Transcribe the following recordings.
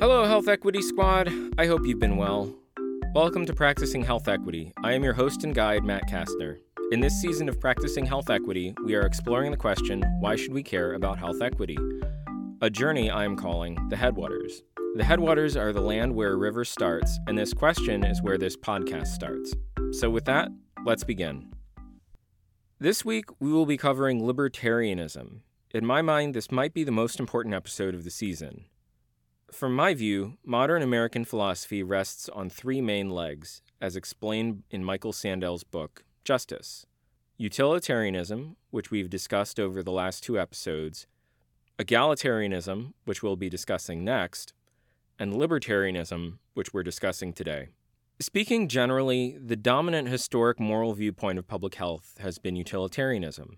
Hello, Health Equity Squad. I hope you've been well. Welcome to Practicing Health Equity. I am your host and guide, Matt Kastner. In this season of Practicing Health Equity, we are exploring the question why should we care about health equity? A journey I am calling the Headwaters. The Headwaters are the land where a river starts, and this question is where this podcast starts. So, with that, let's begin. This week, we will be covering libertarianism. In my mind, this might be the most important episode of the season. From my view, modern American philosophy rests on three main legs, as explained in Michael Sandel's book, Justice utilitarianism, which we've discussed over the last two episodes, egalitarianism, which we'll be discussing next, and libertarianism, which we're discussing today. Speaking generally, the dominant historic moral viewpoint of public health has been utilitarianism,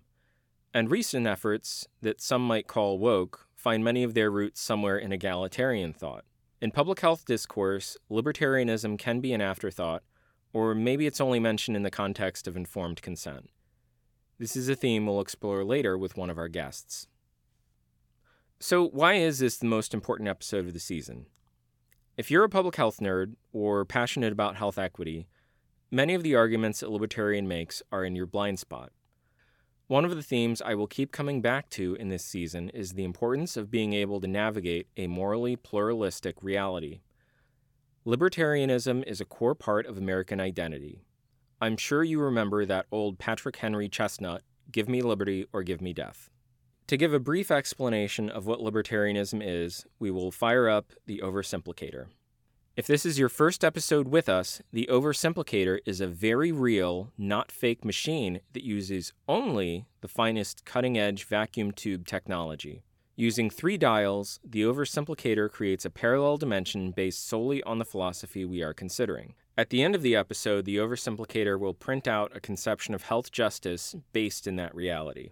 and recent efforts that some might call woke find many of their roots somewhere in egalitarian thought. In public health discourse, libertarianism can be an afterthought, or maybe it's only mentioned in the context of informed consent. This is a theme we'll explore later with one of our guests. So, why is this the most important episode of the season? If you're a public health nerd or passionate about health equity, many of the arguments that Libertarian makes are in your blind spot. One of the themes I will keep coming back to in this season is the importance of being able to navigate a morally pluralistic reality. Libertarianism is a core part of American identity. I'm sure you remember that old Patrick Henry chestnut give me liberty or give me death. To give a brief explanation of what libertarianism is, we will fire up the oversimplicator. If this is your first episode with us, the Oversimplicator is a very real, not fake machine that uses only the finest cutting edge vacuum tube technology. Using three dials, the Oversimplicator creates a parallel dimension based solely on the philosophy we are considering. At the end of the episode, the Oversimplicator will print out a conception of health justice based in that reality.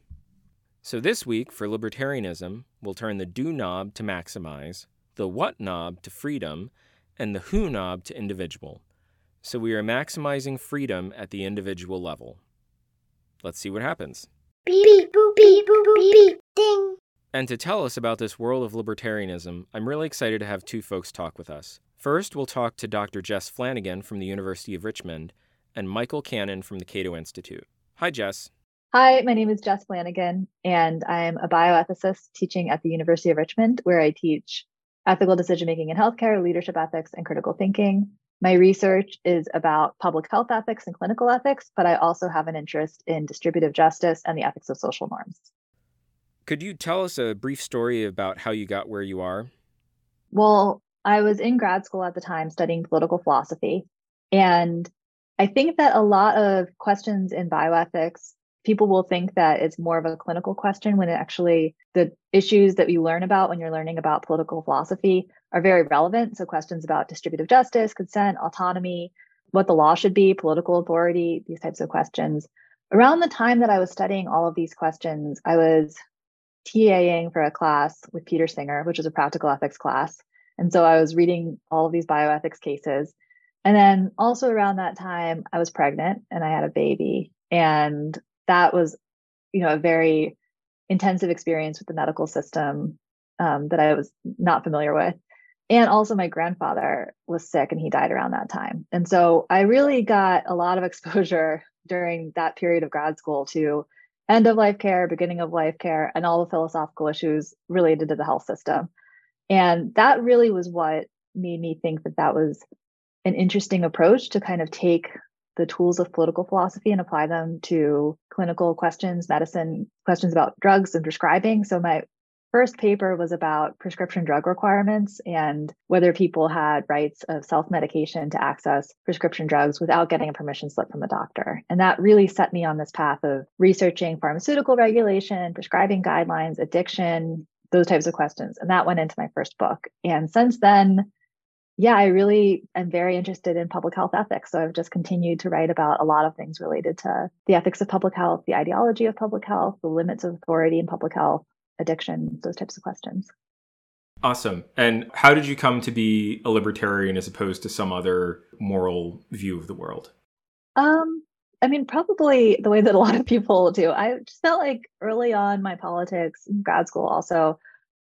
So this week, for libertarianism, we'll turn the do knob to maximize, the what knob to freedom, and the who knob to individual. So we are maximizing freedom at the individual level. Let's see what happens. Beep, beep, boop, beep, boop, boop, beep, ding. And to tell us about this world of libertarianism, I'm really excited to have two folks talk with us. First, we'll talk to Dr. Jess Flanigan from the University of Richmond and Michael Cannon from the Cato Institute. Hi, Jess. Hi, my name is Jess Flanigan, and I'm a bioethicist teaching at the University of Richmond, where I teach ethical decision making in healthcare, leadership ethics, and critical thinking. My research is about public health ethics and clinical ethics, but I also have an interest in distributive justice and the ethics of social norms. Could you tell us a brief story about how you got where you are? Well, I was in grad school at the time studying political philosophy. And I think that a lot of questions in bioethics people will think that it's more of a clinical question when it actually the issues that we learn about when you're learning about political philosophy are very relevant. So questions about distributive justice consent autonomy what the law should be political authority these types of questions. Around the time that i was studying all of these questions i was taing for a class with peter singer which is a practical ethics class. And so i was reading all of these bioethics cases. And then also around that time i was pregnant and i had a baby. And that was, you know, a very intensive experience with the medical system um, that I was not familiar with. And also, my grandfather was sick and he died around that time. And so I really got a lot of exposure during that period of grad school to end of life care, beginning of life care, and all the philosophical issues related to the health system. And that really was what made me think that that was an interesting approach to kind of take the tools of political philosophy and apply them to clinical questions, medicine questions about drugs and prescribing. So my first paper was about prescription drug requirements and whether people had rights of self-medication to access prescription drugs without getting a permission slip from a doctor. And that really set me on this path of researching pharmaceutical regulation, prescribing guidelines, addiction, those types of questions. And that went into my first book. And since then, yeah, I really am very interested in public health ethics. So I've just continued to write about a lot of things related to the ethics of public health, the ideology of public health, the limits of authority in public health, addiction, those types of questions. Awesome. And how did you come to be a libertarian as opposed to some other moral view of the world? Um, I mean, probably the way that a lot of people do. I just felt like early on my politics in grad school also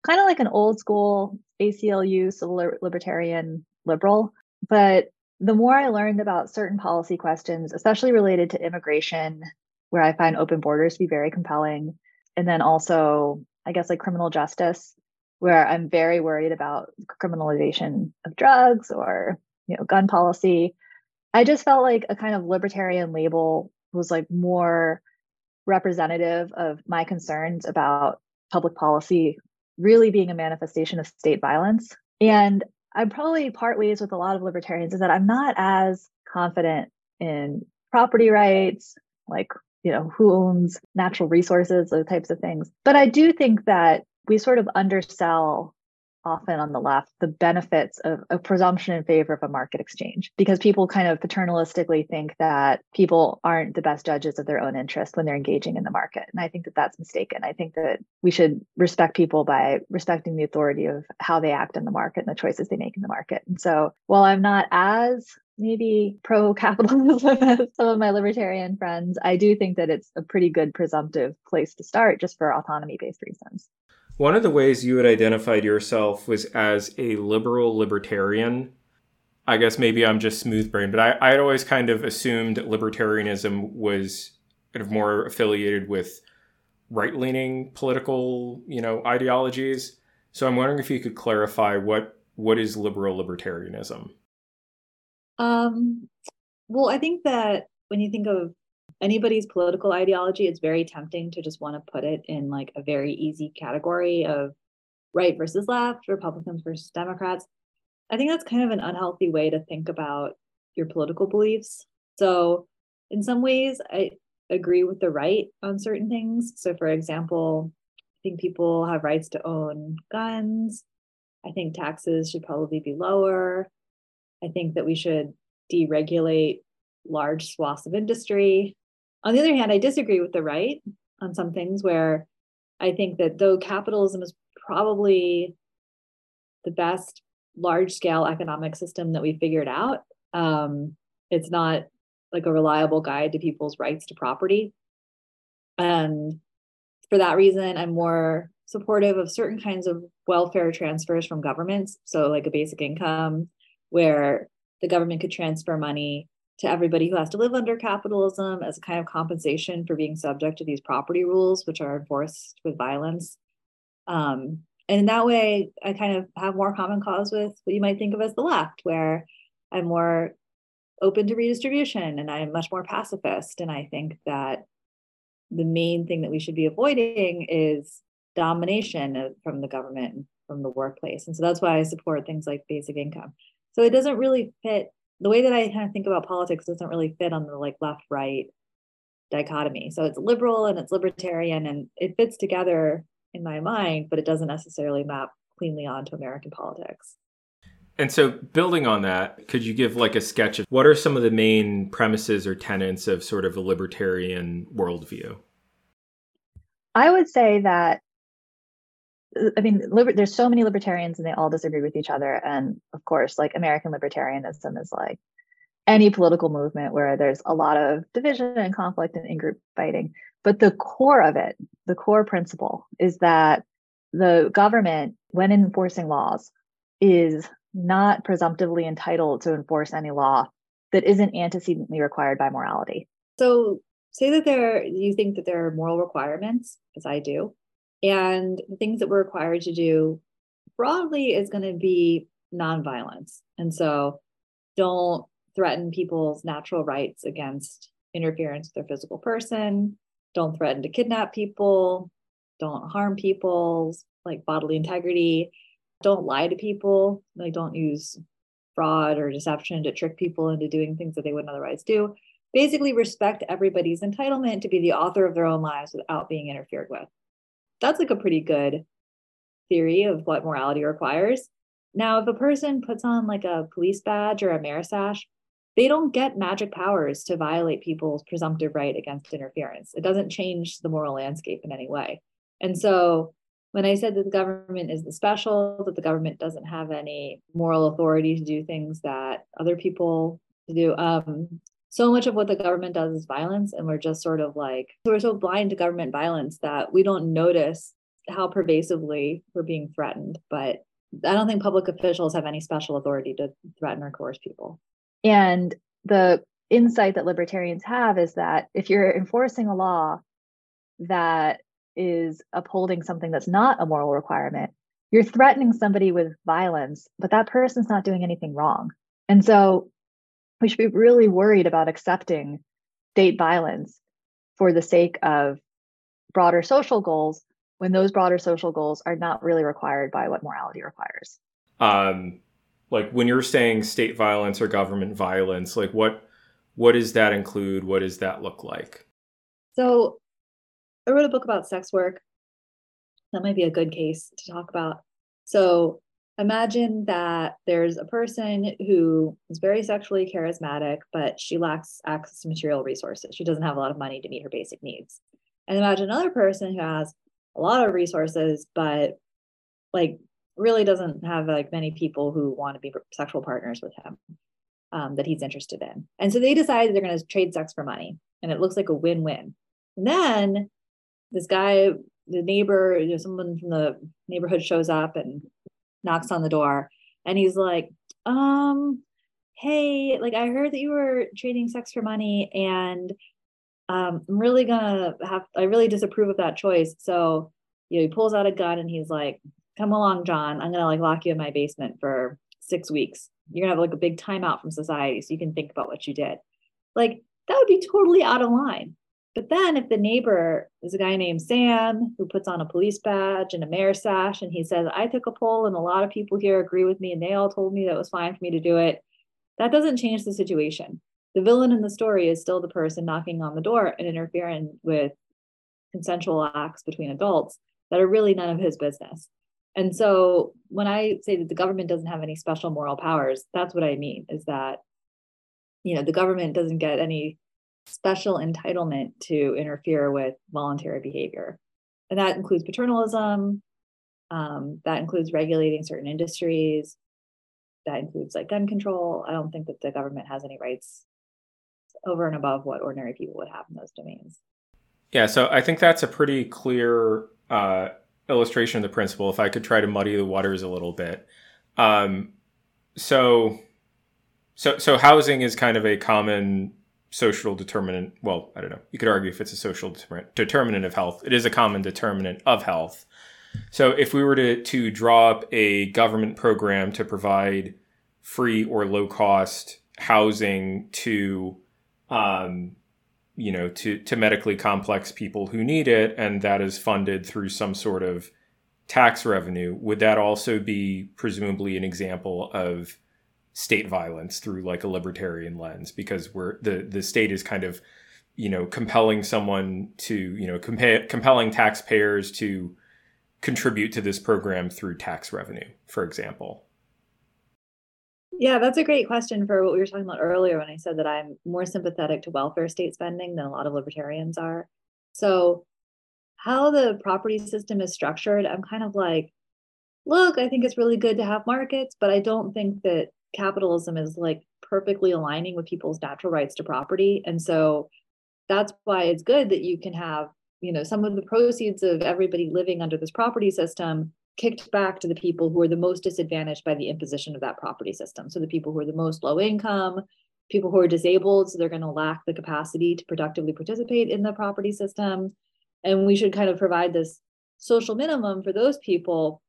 kind of like an old school ACLU civil libertarian liberal. But the more I learned about certain policy questions, especially related to immigration, where I find open borders to be very compelling, and then also, I guess, like criminal justice, where I'm very worried about criminalization of drugs or you know gun policy. I just felt like a kind of libertarian label was like more representative of my concerns about public policy really being a manifestation of state violence. And I'm probably part ways with a lot of libertarians is that I'm not as confident in property rights, like, you know, who owns natural resources, those types of things. But I do think that we sort of undersell often on the left the benefits of a presumption in favor of a market exchange because people kind of paternalistically think that people aren't the best judges of their own interest when they're engaging in the market. And i think that that's mistaken. I think that we should respect people by respecting the authority of how they act in the market and the choices they make in the market. And so while i'm not as maybe pro capitalism as some of my libertarian friends, I do think that it's a pretty good presumptive place to start just for autonomy based reasons. One of the ways you had identified yourself was as a liberal libertarian. I guess maybe I'm just smooth brain, but I, I'd always kind of assumed libertarianism was kind of more affiliated with right leaning political, you know, ideologies. So I'm wondering if you could clarify what what is liberal libertarianism? Um, well, I think that when you think of anybody's political ideology, it's very tempting to just want to put it in like a very easy category of right versus left, Republicans versus Democrats. I think that's kind of an unhealthy way to think about your political beliefs. So, in some ways, I agree with the right on certain things. So, for example, I think people have rights to own guns. I think taxes should probably be lower. I think that we should deregulate large swaths of industry. On the other hand, I disagree with the right on some things where I think that though capitalism is probably the best large scale economic system that we figured out, um, it's not like a reliable guide to people's rights to property. And for that reason, I'm more supportive of certain kinds of welfare transfers from governments. So, like a basic income, where the government could transfer money to everybody who has to live under capitalism as a kind of compensation for being subject to these property rules, which are enforced with violence. Um, and in that way, I kind of have more common cause with what you might think of as the left, where I'm more open to redistribution and I'm much more pacifist. And I think that the main thing that we should be avoiding is domination from the government from the workplace. And so that's why I support things like basic income. So it doesn't really fit the way that I kind of think about politics doesn't really fit on the like left right dichotomy. So it's liberal and it's libertarian and it fits together in my mind, but it doesn't necessarily map cleanly onto American politics. And so, building on that, could you give like a sketch of what are some of the main premises or tenets of sort of a libertarian worldview? I would say that I mean, liber- there's so many libertarians and they all disagree with each other. And of course, like American libertarianism is like any political movement where there's a lot of division and conflict and in-group fighting. But the core of it, the core principle is that the government, when enforcing laws, is not presumptively entitled to enforce any law that isn't antecedently required by morality. So say that there you think that there are moral requirements, as I do, and the things that we're required to do broadly is going to be nonviolence. And so don't threaten people's natural rights against interference with their physical person. Don't threaten to kidnap people. Don't harm people's like bodily integrity. Don't lie to people. Like don't use fraud or deception to trick people into doing things that they wouldn't otherwise do. Basically, respect everybody's entitlement to be the author of their own lives without being interfered with that's like a pretty good theory of what morality requires. Now, if a person puts on like a police badge or a mayor sash, they don't get magic powers to violate people's presumptive right against interference. It doesn't change the moral landscape in any way. And so when I said that the government is the special, that the government doesn't have any moral authority to do things that other people do, um, so much of what the government does is violence and we're just sort of like we're so blind to government violence that we don't notice how pervasively we're being threatened, but I don't think public officials have any special authority to threaten or coerce people. And the insight that libertarians have is that if you're enforcing a law that is upholding something that's not a moral requirement, you're threatening somebody with violence, but that person's not doing anything wrong. And so we should be really worried about accepting state violence for the sake of broader social goals when those broader social goals are not really required by what morality requires. Um, like when you're saying state violence or government violence, like what what does that include? What does that look like? So I wrote a book about sex work. That might be a good case to talk about. So imagine that there's a person who is very sexually charismatic, but she lacks access to material resources. She doesn't have a lot of money to meet her basic needs. And imagine another person who has a lot of resources, but like really doesn't have like many people who want to be sexual partners with him um, that he's interested in. And so they decide they're going to trade sex for money, and it looks like a win-win. Then this guy, the neighbor, you know, someone from the neighborhood shows up and knocks on the door, and he's like, um, hey, like I heard that you were trading sex for money, and um, I'm really gonna have, I really disapprove of that choice. So, you know, he pulls out a gun and he's like, come along, John. I'm gonna like lock you in my basement for six weeks. You're gonna have like a big timeout from society so you can think about what you did. Like that would be totally out of line. But then if the neighbor is a guy named Sam who puts on a police badge and a mayor sash and he says, I took a poll and a lot of people here agree with me and they all told me that it was fine for me to do it, that doesn't change the situation the villain in the story is still the person knocking on the door and interfering with consensual acts between adults that are really none of his business. And so when I say that the government doesn't have any special moral powers, that's what I mean is that you know the government doesn't get any special entitlement to interfere with voluntary behavior. And that includes paternalism, um, that includes regulating certain industries, that includes like gun control. I don't think that the government has any rights over and above what ordinary people would have in those domains. Yeah, so I think that's a pretty clear uh, illustration of the principle. If I could try to muddy the waters a little bit, um, so so so housing is kind of a common social determinant. Well, I don't know. You could argue if it's a social determinant of health. It is a common determinant of health. So if we were to to draw up a government program to provide free or low cost housing to um, you know, to, to medically complex people who need it, and that is funded through some sort of tax revenue, would that also be presumably an example of state violence through like a libertarian lens? Because we're the the state is kind of, you know, compelling someone to, you know, compa- compelling taxpayers to contribute to this program through tax revenue, for example. Yeah, that's a great question for what we were talking about earlier when I said that I'm more sympathetic to welfare state spending than a lot of libertarians are. So, how the property system is structured, I'm kind of like, look, I think it's really good to have markets, but I don't think that capitalism is like perfectly aligning with people's natural rights to property. And so that's why it's good that you can have, you know, some of the proceeds of everybody living under this property system kicked back to the people who are the most disadvantaged by the imposition of that property system. So the people who are the most low income, people who are disabled, so they're going to lack the capacity to productively participate in the property system. And we should kind of provide this social minimum for those people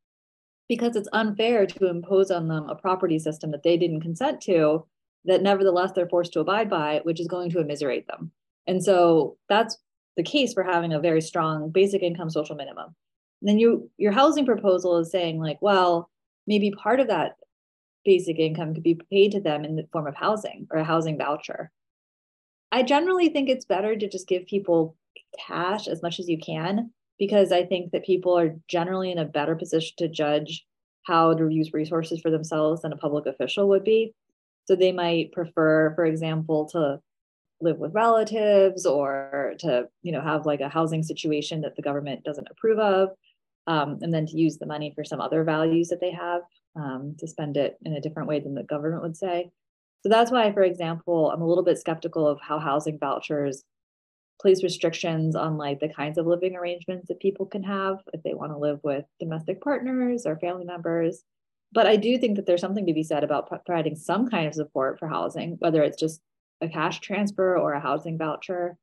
because it's unfair to impose on them a property system that they didn't consent to that nevertheless they're forced to abide by which is going to immiserate them. And so that's the case for having a very strong basic income social minimum. Then you your housing proposal is saying like well maybe part of that basic income could be paid to them in the form of housing or a housing voucher. I generally think it's better to just give people cash as much as you can because i think that people are generally in a better position to judge how to use resources for themselves than a public official would be so they might prefer for example to live with relatives or to you know have like a housing situation that the government doesn't approve of um, and then to use the money for some other values that they have um, to spend it in a different way than the government would say. So that's why, for example, I'm a little bit skeptical of how housing vouchers place restrictions on like the kinds of living arrangements that people can have if they want to live with domestic partners or family members. But I do think that there's something to be said about providing some kind of support for housing, whether it's just a cash transfer or a housing voucher.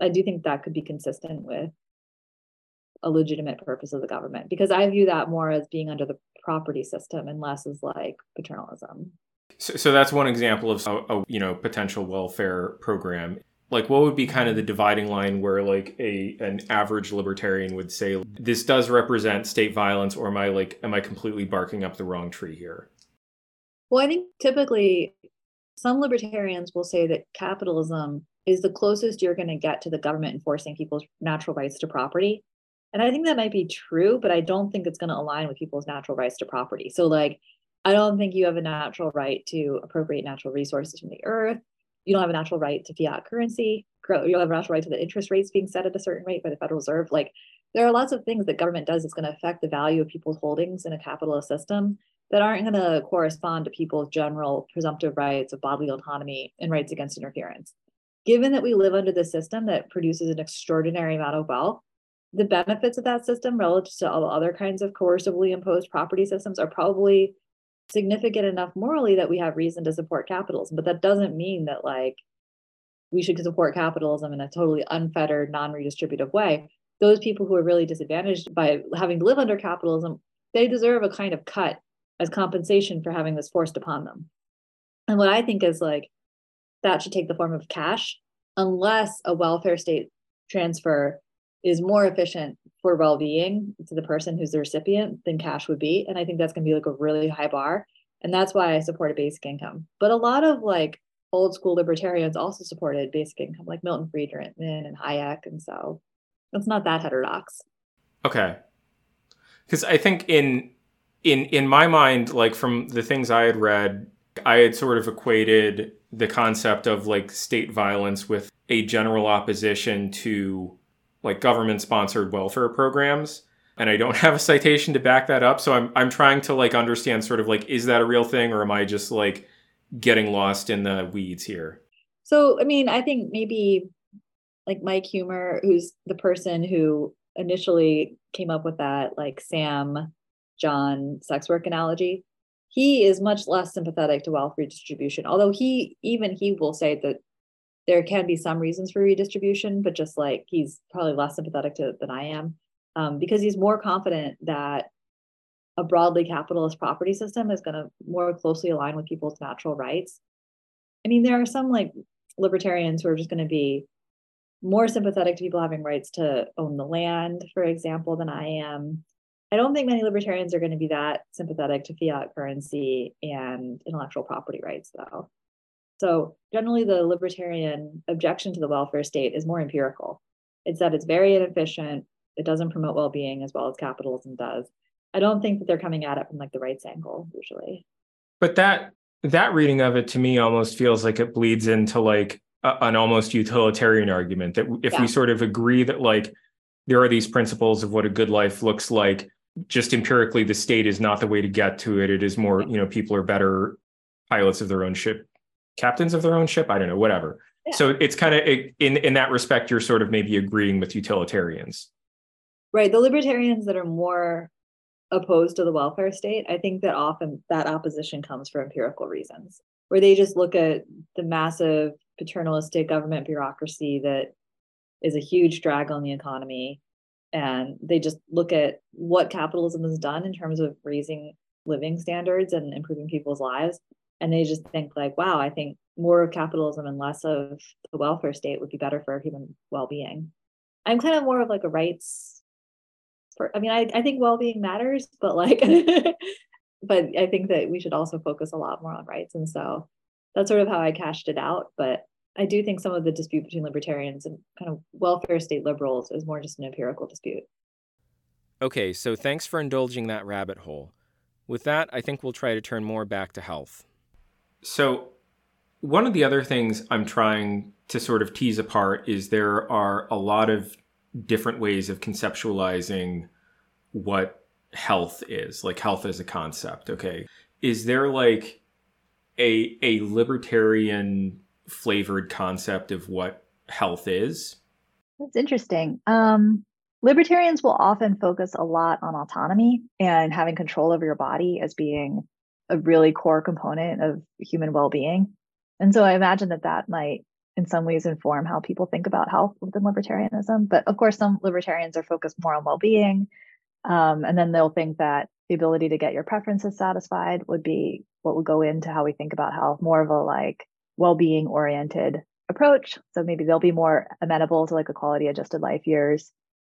I do think that could be consistent with a legitimate purpose of the government because I view that more as being under the property system and less as like paternalism. So, so that's one example of a, a you know potential welfare program like what would be kind of the dividing line where like a an average libertarian would say this does represent state violence or am i like am i completely barking up the wrong tree here? Well i think typically some libertarians will say that capitalism is the closest you're going to get to the government enforcing people's natural rights to property. And i think that might be true but i don't think it's going to align with people's natural rights to property. So like i don't think you have a natural right to appropriate natural resources from the earth you don't have a natural right to fiat currency. You don't have a natural right to the interest rates being set at a certain rate by the Federal Reserve. Like there are lots of things that government does that's going to affect the value of people's holdings in a capitalist system that aren't going to correspond to people's general presumptive rights of bodily autonomy and rights against interference. Given that we live under the system that produces an extraordinary amount of wealth, the benefits of that system relative to all other kinds of coercively imposed property systems are probably significant enough morally that we have reason to support capitalism. But that doesn't mean that like we should support capitalism in a totally unfettered, non-redistributive way. Those people who are really disadvantaged by having to live under capitalism, they deserve a kind of cut as compensation for having this forced upon them. And what I think is like that should take the form of cash, unless a welfare state transfer is more efficient for well-being to the person who's the recipient than cash would be. And i think that's going to be like a really high bar. And that's why i support a basic income. But a lot of like old school libertarians also supported basic income like milton friedman and hayek. And so it's not that heterodox. Okay. Because i think in in in my mind like from the things i had read i had sort of equated the concept of like state violence with a general opposition to like government sponsored welfare programs and I don't have a citation to back that up. So I'm I'm trying to like understand sort of like is that a real thing or am I just like getting lost in the weeds here? So I mean, I think maybe like Mike Huemer, who's the person who initially came up with that like Sam John sex work analogy, he is much less sympathetic to wealth redistribution. Although he even he will say that there can be some reasons for redistribution, but just like he's probably less sympathetic to it than I am, um, because he's more confident that a broadly capitalist property system is going to more closely align with people's natural rights. I mean, there are some like libertarians who are just going to be more sympathetic to people having rights to own the land, for example, than I am. I don't think many libertarians are going to be that sympathetic to fiat currency and intellectual property rights, though. So generally the libertarian objection to the welfare state is more empirical. It's that it's very inefficient, it doesn't promote well-being as well as capitalism does. I don't think that they're coming at it from like the rights angle usually. But that that reading of it to me almost feels like it bleeds into like a, an almost utilitarian argument that if yeah. we sort of agree that like there are these principles of what a good life looks like just empirically the state is not the way to get to it it is more you know people are better pilots of their own ship captains of their own ship. I don't know, whatever. Yeah. So it's kind of in in that respect, you're sort of maybe agreeing with utilitarians, right? The libertarians that are more opposed to the welfare state, I think that often that opposition comes for empirical reasons, where they just look at the massive paternalistic government bureaucracy that is a huge drag on the economy, and they just look at what capitalism has done in terms of raising living standards and improving people's lives and they just think like wow i think more of capitalism and less of the welfare state would be better for human well-being. I'm kind of more of like a rights for i mean i, I think well-being matters but like but i think that we should also focus a lot more on rights. And so that's sort of how i cashed it out. But i do think some of the dispute between libertarians and kind of welfare state liberals is more just an empirical dispute. Okay so thanks for indulging that rabbit hole. With that i think we'll try to turn more back to health so, one of the other things I'm trying to sort of tease apart is there are a lot of different ways of conceptualizing what health is, like health as a concept. Okay. Is there like a a libertarian flavored concept of what health is? That's interesting. Um, libertarians will often focus a lot on autonomy and having control over your body as being a really core component of human well-being. And so I imagine that that might in some ways inform how people think about health within libertarianism. But of course, some libertarians are focused more on well-being. Um, and then they'll think that the ability to get your preferences satisfied would be what would go into how we think about health, more of a like well-being oriented approach. So maybe they'll be more amenable to like a quality adjusted life years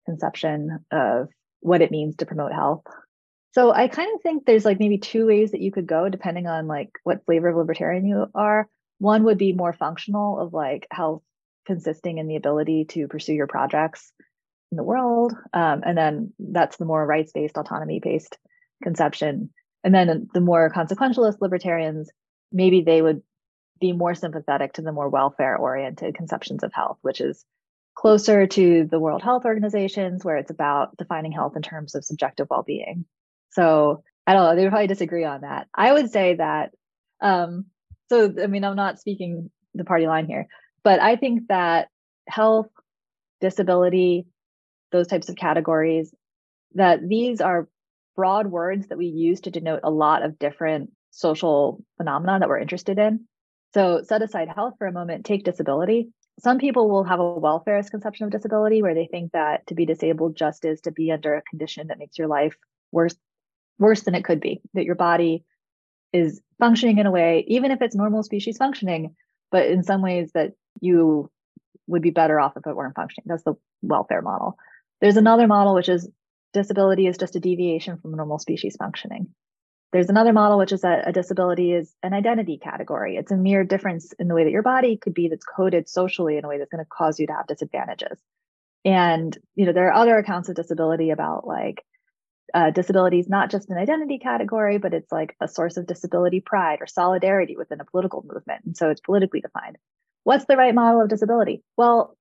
conception of what it means to promote health. So I kind of think there's like maybe two ways that you could go depending on like what flavor of libertarian you are. One would be more functional of like health consisting in the ability to pursue your projects in the world. Um, and then that's the more rights based, autonomy based conception. And then the more consequentialist libertarians, maybe they would be more sympathetic to the more welfare oriented conceptions of health, which is closer to the World Health Organizations, where it's about defining health in terms of subjective well being. So I don't know, they would probably disagree on that. I would say that, um, so I mean, I'm not speaking the party line here, but I think that health, disability, those types of categories, that these are broad words that we use to denote a lot of different social phenomena that we're interested in. So set aside health for a moment, take disability. Some people will have a welfarist conception of disability where they think that to be disabled just is to be under a condition that makes your life worse worse than it could be, that your body is functioning in a way, even if it's normal species functioning, but in some ways that you would be better off if it weren't functioning. That's the welfare model. There's another model, which is disability is just a deviation from normal species functioning. There's another model, which is that a disability is an identity category. It's a mere difference in the way that your body could be that's coded socially in a way that's going to cause you to have disadvantages. And, you know, there are other accounts of disability about like uh, disability is not just an identity category, but it's like a source of disability pride or solidarity within a political movement. And so it's politically defined. What's the right model of disability? Well,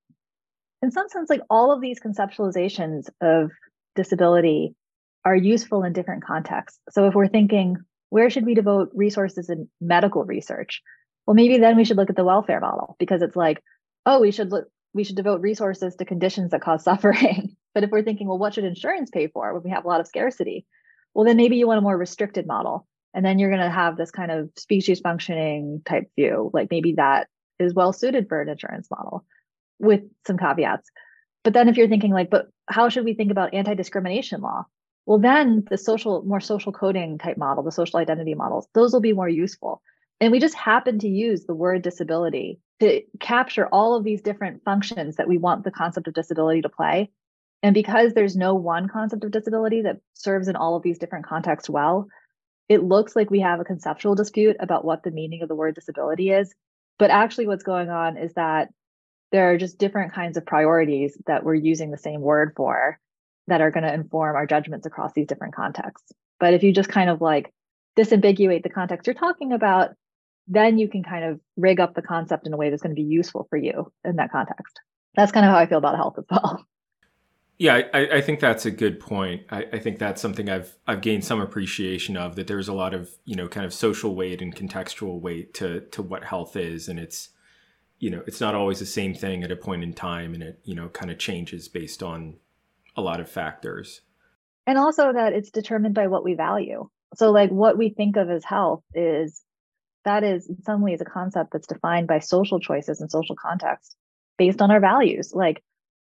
in some sense, like all of these conceptualizations of disability are useful in different contexts. So if we're thinking, where should we devote resources in medical research? Well, maybe then we should look at the welfare model because it's like, oh, we should look, we should devote resources to conditions that cause suffering. But if we're thinking, well, what should insurance pay for when we have a lot of scarcity? Well, then maybe you want a more restricted model. And then you're going to have this kind of species functioning type view. Like maybe that is well suited for an insurance model with some caveats. But then if you're thinking like, but how should we think about anti-discrimination law? Well, then the social, more social coding type model, the social identity models, those will be more useful. And we just happen to use the word disability to capture all of these different functions that we want the concept of disability to play. And because there's no one concept of disability that serves in all of these different contexts well, it looks like we have a conceptual dispute about what the meaning of the word disability is. But actually, what's going on is that there are just different kinds of priorities that we're using the same word for that are going to inform our judgments across these different contexts. But if you just kind of like disambiguate the context you're talking about, then you can kind of rig up the concept in a way that's going to be useful for you in that context. That's kind of how I feel about health as well. Yeah, I, I think that's a good point. I, I, think that's something I've I've gained some appreciation of that there's a lot of, you know, kind of social weight and contextual weight to to what health is. And it's you know, it's not always the same thing at a point in time and it, you know, kind of changes based on a lot of factors. And also that it's determined by what we value. So, like, what we think of as health is that is, in some ways, a concept that's defined by social choices and social context based on our values. Like,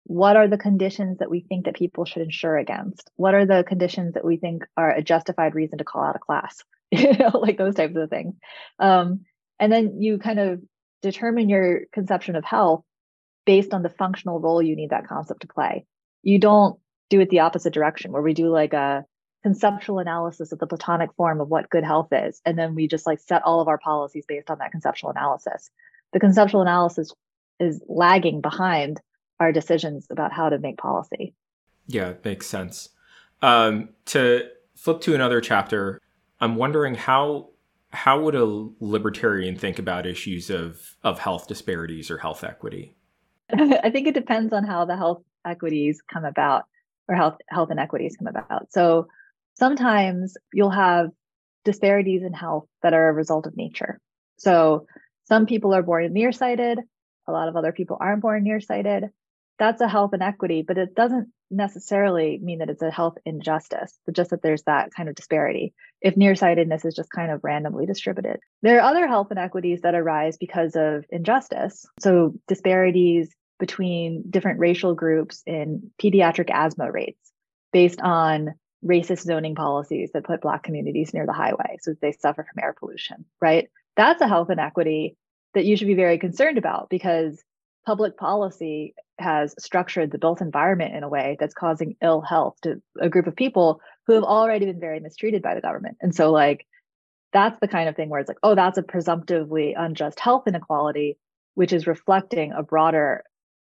what are the conditions that we think that people should insure against? What are the conditions that we think are a justified reason to call out a class? you know, like those types of things. Um, and then you kind of determine your conception of health based on the functional role you need that concept to play you don't do it the opposite direction where we do like a conceptual analysis of the platonic form of what good health is and then we just like set all of our policies based on that conceptual analysis the conceptual analysis is lagging behind our decisions about how to make policy yeah it makes sense um, to flip to another chapter i'm wondering how how would a libertarian think about issues of of health disparities or health equity i think it depends on how the health equities come about or health health inequities come about. So sometimes you'll have disparities in health that are a result of nature. So some people are born nearsighted, a lot of other people aren't born nearsighted. That's a health inequity, but it doesn't necessarily mean that it's a health injustice, but just that there's that kind of disparity. If nearsightedness is just kind of randomly distributed, there are other health inequities that arise because of injustice. So, disparities between different racial groups in pediatric asthma rates based on racist zoning policies that put Black communities near the highway so they suffer from air pollution, right? That's a health inequity that you should be very concerned about because public policy has structured the built environment in a way that's causing ill health to a group of people who have already been very mistreated by the government. And so, like, that's the kind of thing where it's like, oh, that's a presumptively unjust health inequality, which is reflecting a broader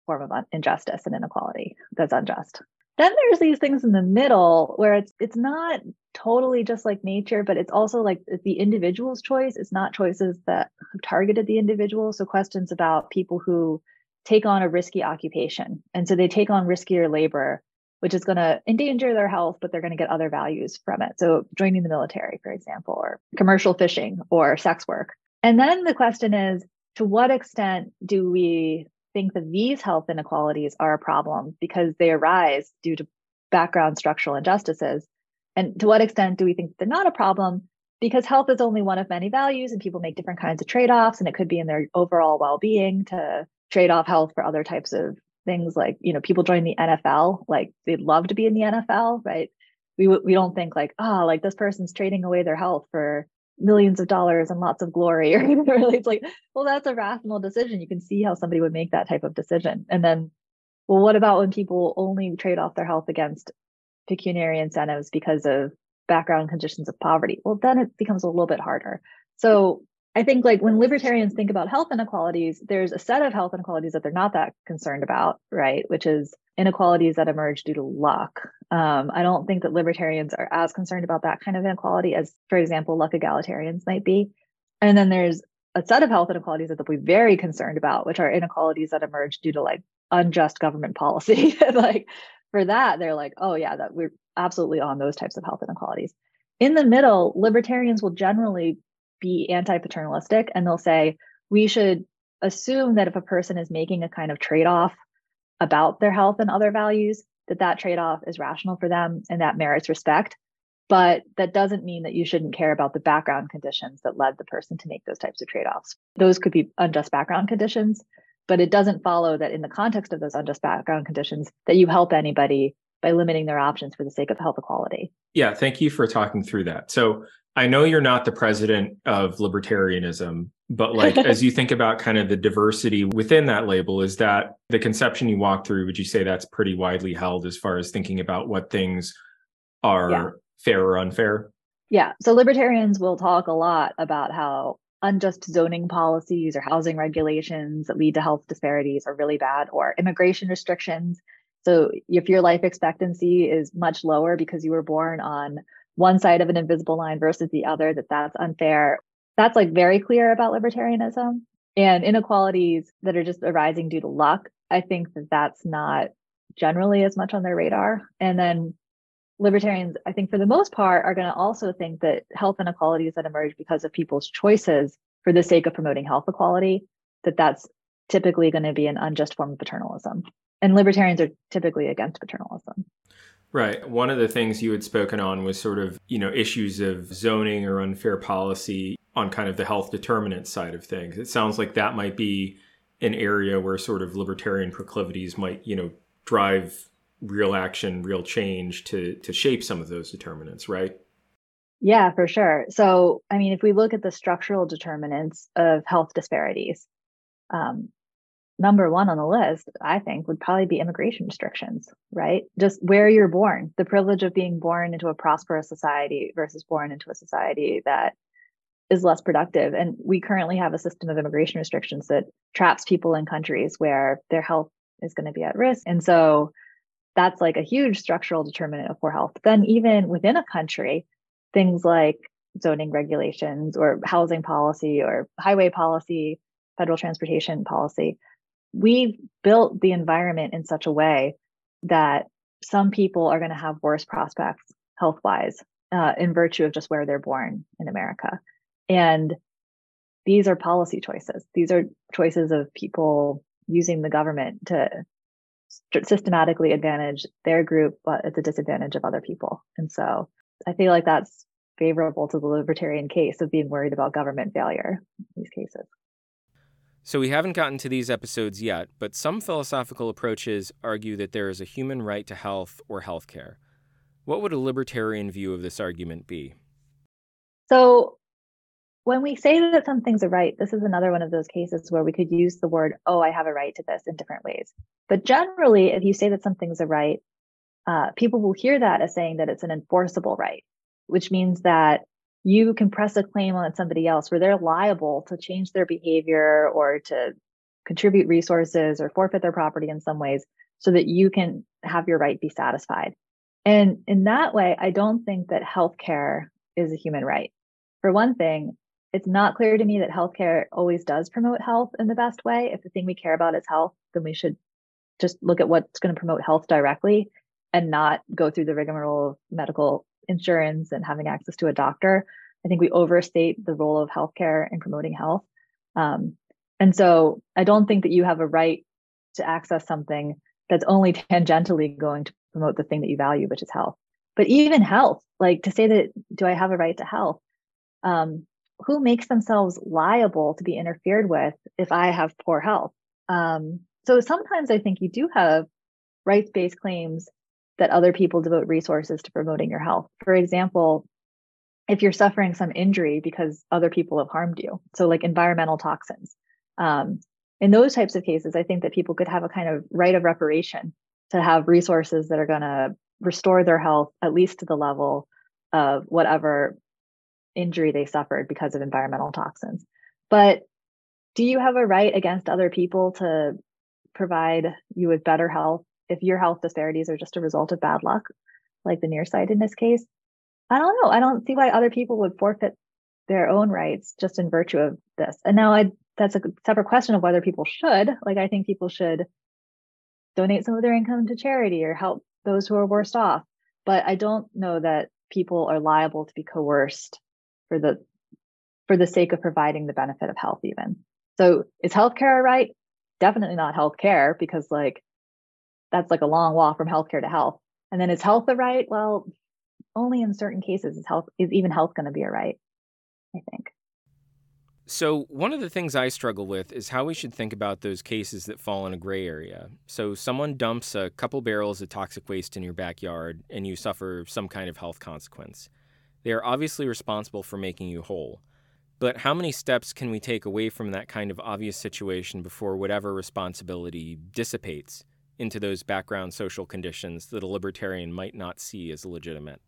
form of injustice and inequality that's unjust. Then there's these things in the middle where it's it's not totally just like nature, but it's also like the individual's choice. It's not choices that have targeted the individual. So questions about people who take on a risky occupation. And so they take on riskier labor, which is going to endanger their health, but they're going to get other values from it. So joining the military, for example, or commercial fishing or sex work. And then the question is to what extent do we think that these health inequalities are a problem because they arise due to background structural injustices? And to what extent do we think they're not a problem because health is only one of many values and people make different kinds of trade-offs and it could be in their overall well-being to trade off health for other types of things like you know people join the NFL like they'd love to be in the NFL right? We we don't think like oh like this person's trading away their health for millions of dollars and lots of glory or really it's like well that's a rational decision. You can see how somebody would make that type of decision. And then well what about when people only trade off their health against pecuniary incentives because of background conditions of poverty? Well then it becomes a little bit harder. So I think like when libertarians think about health inequalities, there's a set of health inequalities that they're not that concerned about, right? Which is inequalities that emerge due to luck. Um, I don't think that libertarians are as concerned about that kind of inequality as, for example, luck egalitarians might be. And then there's a set of health inequalities that they'll be very concerned about, which are inequalities that emerge due to like unjust government policy. like for that, they're like, oh yeah, that we're absolutely on those types of health inequalities. In the middle, libertarians will generally be anti-paternalistic and they'll say we should assume that if a person is making a kind of trade-off about their health and other values that that trade-off is rational for them and that merits respect but that doesn't mean that you shouldn't care about the background conditions that led the person to make those types of trade-offs those could be unjust background conditions but it doesn't follow that in the context of those unjust background conditions that you help anybody by limiting their options for the sake of health equality. Yeah, thank you for talking through that. So I know you're not the president of libertarianism, but like as you think about kind of the diversity within that label, is that the conception you walk through? Would you say that's pretty widely held as far as thinking about what things are yeah. fair or unfair? Yeah. So libertarians will talk a lot about how unjust zoning policies or housing regulations that lead to health disparities are really bad, or immigration restrictions. So if your life expectancy is much lower because you were born on one side of an invisible line versus the other that that's unfair. That's like very clear about libertarianism and inequalities that are just arising due to luck. I think that that's not generally as much on their radar. And then libertarians i think for the most part are going to also think that health inequalities that emerge because of people's choices for the sake of promoting health equality that that's typically going to be an unjust form of paternalism. And libertarians are typically against paternalism Right. One of the things you had spoken on was sort of, you know, issues of zoning or unfair policy on kind of the health determinant side of things. It sounds like that might be an area where sort of libertarian proclivities might, you know, drive real action, real change to to shape some of those determinants, right? Yeah, for sure. So, I mean, if we look at the structural determinants of health disparities, um, number one on the list, I think, would probably be immigration restrictions, right? Just where you're born, the privilege of being born into a prosperous society versus born into a society that is less productive. And we currently have a system of immigration restrictions that traps people in countries where their health is going to be at risk. And so that's like a huge structural determinant of poor health. But then, even within a country, things like zoning regulations or housing policy or highway policy, federal transportation policy, we've built the environment in such a way that some people are going to have worse prospects health wise uh, in virtue of just where they're born in America. And these are policy choices. These are choices of people using the government to systematically advantage their group, but at the disadvantage of other people. And so I feel like that's favorable to the libertarian case of being worried about government failure in these cases. So, we haven't gotten to these episodes yet, but some philosophical approaches argue that there is a human right to health or health care. What would a libertarian view of this argument be? So, when we say that something's a right, this is another one of those cases where we could use the word, oh, I have a right to this in different ways. But generally, if you say that something's a right, uh, people will hear that as saying that it's an enforceable right, which means that you can press a claim on somebody else where they're liable to change their behavior or to contribute resources or forfeit their property in some ways so that you can have your right be satisfied. And in that way, I don't think that healthcare is a human right. For one thing, it's not clear to me that healthcare always does promote health in the best way. If the thing we care about is health, then we should just look at what's going to promote health directly and not go through the rigmarole of medical insurance and having access to a doctor. I think we overstate the role of healthcare in promoting health. Um, and so I don't think that you have a right to access something that's only tangentially going to promote the thing that you value, which is health. But even health, like to say that, do I have a right to health? Um, who makes themselves liable to be interfered with if I have poor health? Um, so sometimes I think you do have rights based claims that other people devote resources to promoting your health. For example, if you're suffering some injury because other people have harmed you, so like environmental toxins. Um, in those types of cases, I think that people could have a kind of right of reparation to have resources that are going to restore their health at least to the level of whatever injury they suffered because of environmental toxins. But do you have a right against other people to provide you with better health if your health disparities are just a result of bad luck, like the near side in this case? I don't know. I don't see why other people would forfeit their own rights just in virtue of this. And now I that's a separate question of whether people should. Like I think people should donate some of their income to charity or help those who are worst off. But I don't know that people are liable to be coerced for the for the sake of providing the benefit of health even so is healthcare a right definitely not healthcare because like that's like a long walk from healthcare to health and then is health a right well only in certain cases is health is even health going to be a right i think so, one of the things I struggle with is how we should think about those cases that fall in a gray area. So, someone dumps a couple barrels of toxic waste in your backyard and you suffer some kind of health consequence. They are obviously responsible for making you whole. But how many steps can we take away from that kind of obvious situation before whatever responsibility dissipates into those background social conditions that a libertarian might not see as legitimate?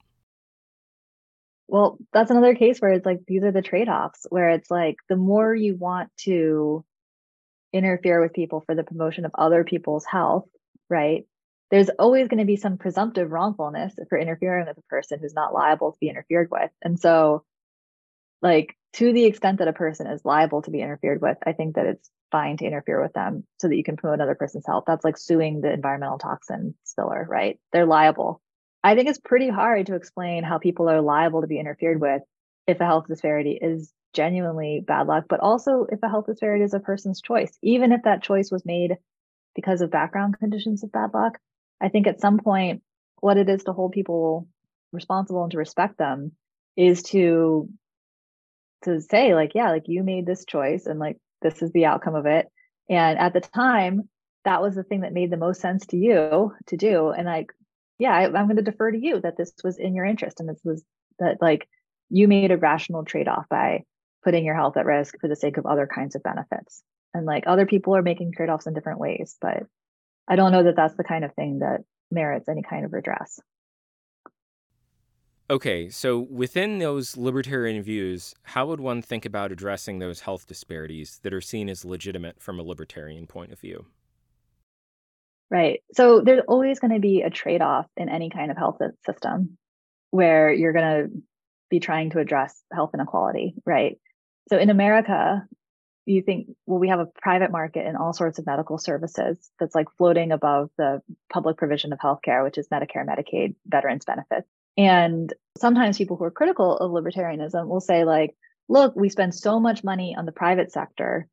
Well, that's another case where it's like these are the trade offs, where it's like the more you want to interfere with people for the promotion of other people's health, right? there's always going to be some presumptive wrongfulness for interfering with a person who's not liable to be interfered with. And so, like, to the extent that a person is liable to be interfered with, I think that it's fine to interfere with them so that you can promote another person's health. That's like suing the environmental toxin spiller, right? They're liable. I think it's pretty hard to explain how people are liable to be interfered with if a health disparity is genuinely bad luck, but also if a health disparity is a person's choice, even if that choice was made because of background conditions of bad luck. I think at some point, what it is to hold people responsible and to respect them is to to say like yeah like you made this choice and like this is the outcome of it. And at the time that was the thing that made the most sense to you to do. And like yeah I, i'm going to defer to you that this was in your interest and this was that like you made a rational trade-off by putting your health at risk for the sake of other kinds of benefits. And like other people are making trade-offs in different ways but I don't know that that's the kind of thing that merits any kind of redress. Okay, so within those libertarian views, how would one think about addressing those health disparities that are seen as legitimate from a libertarian point of view? Right. So there's always going to be a trade off in any kind of health system where you're going to be trying to address health inequality, right? So in America, you think, well, we have a private market in all sorts of medical services that's like floating above the public provision of healthcare, which is Medicare, Medicaid, veterans benefits. And sometimes people who are critical of libertarianism will say, like, look, we spend so much money on the private sector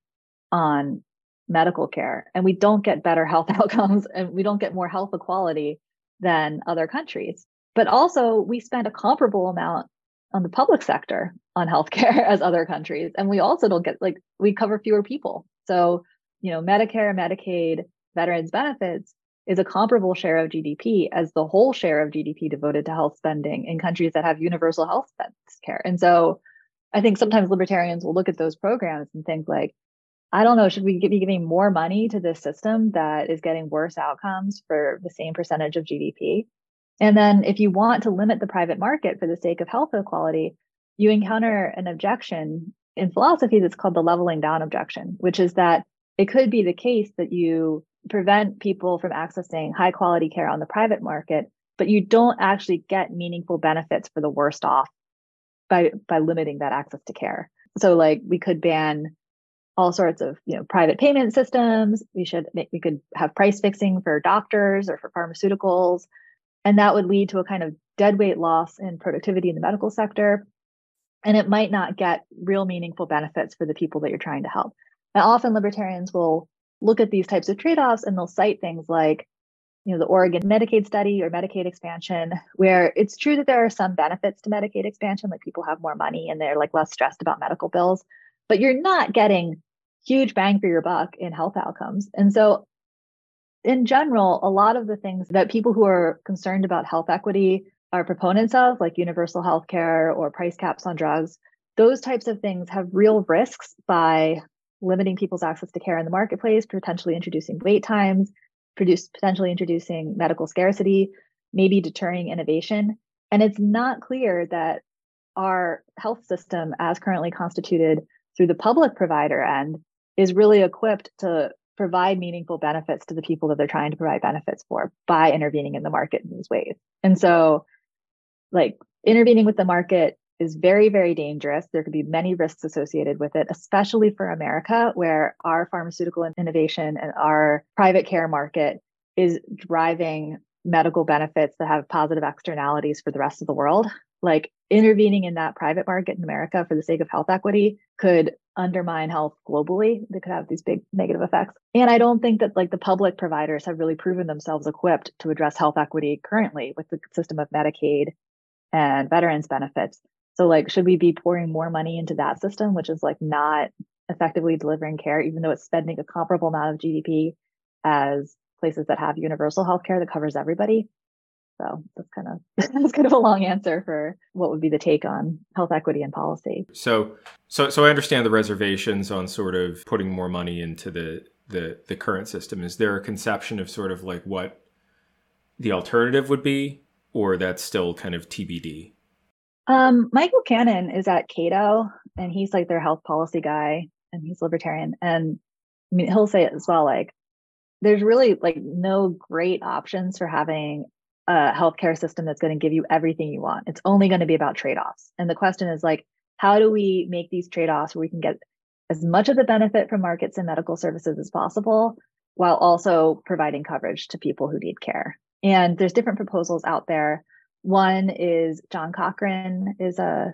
on medical care and we don't get better health outcomes and we don't get more health equality than other countries. But also, we spend a comparable amount on the public sector on healthcare as other countries. And we also don't get like, we cover fewer people. So, you know, Medicare, Medicaid, veterans benefits is a comparable share of GDP as the whole share of GDP devoted to health spending in countries that have universal health care. And so I think sometimes libertarians will look at those programs and think like, I don't know, should we be giving more money to this system that is getting worse outcomes for the same percentage of GDP? And then if you want to limit the private market for the sake of health equality, you encounter an objection in philosophy that's called the leveling down objection, which is that it could be the case that you prevent people from accessing high quality care on the private market, but you don't actually get meaningful benefits for the worst off by by limiting that access to care. So like we could ban all sorts of you know private payment systems. We should make, we could have price fixing for doctors or for pharmaceuticals. And that would lead to a kind of deadweight loss in productivity in the medical sector. And it might not get real meaningful benefits for the people that you're trying to help. And often libertarians will look at these types of trade offs and they'll cite things like, you know, the Oregon Medicaid study or Medicaid expansion, where it's true that there are some benefits to Medicaid expansion, like people have more money and they're like less stressed about medical bills, but you're not getting huge bang for your buck in health outcomes. And so in general, a lot of the things that people who are concerned about health equity are proponents of, like universal health care or price caps on drugs, those types of things have real risks by limiting people's access to care in the marketplace, potentially introducing wait times, produce, potentially introducing medical scarcity, maybe deterring innovation. And it's not clear that our health system, as currently constituted through the public provider end, is really equipped to provide meaningful benefits to the people that they're trying to provide benefits for by intervening in the market in these ways. And so, like, intervening with the market is very, very dangerous. There could be many risks associated with it, especially for America, where our pharmaceutical innovation and our private care market is driving medical benefits that have positive externalities for the rest of the world. Like intervening in that private market in America for the sake of health equity could undermine health globally. They could have these big negative effects. And I don't think that like the public providers have really proven themselves equipped to address health equity currently with the system of Medicaid and veterans benefits. So like should we be pouring more money into that system which is like not effectively delivering care even though it's spending a comparable amount of GDP as places that have universal health care that covers everybody? So that's kind of that's kind of a long answer for what would be the take on health equity and policy. So so so I understand the reservations on sort of putting more money into the the the current system. Is there a conception of sort of like what the alternative would be, or that's still kind of TBD? Um, Michael Cannon is at Cato, and he's like their health policy guy, and he's libertarian. And I mean, he'll say it as well. Like, there's really like no great options for having a healthcare system that's going to give you everything you want. It's only going to be about trade offs. And the question is like, how do we make these trade offs where we can get as much of the benefit from markets and medical services as possible while also providing coverage to people who need care? And there's different proposals out there. One is John Cochrane is a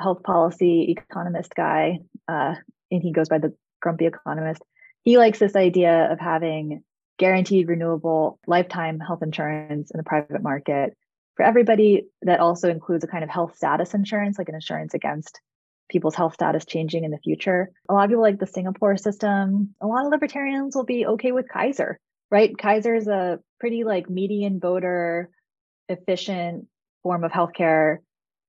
health policy economist guy, uh, and he goes by the grumpy economist. He likes this idea of having guaranteed renewable lifetime health insurance in the private market for everybody that also includes a kind of health status insurance like an insurance against people's health status changing in the future. A lot of people like the singapore system. A lot of libertarians will be okay with kaiser right? Kaiser is a pretty like median voter efficient form of healthcare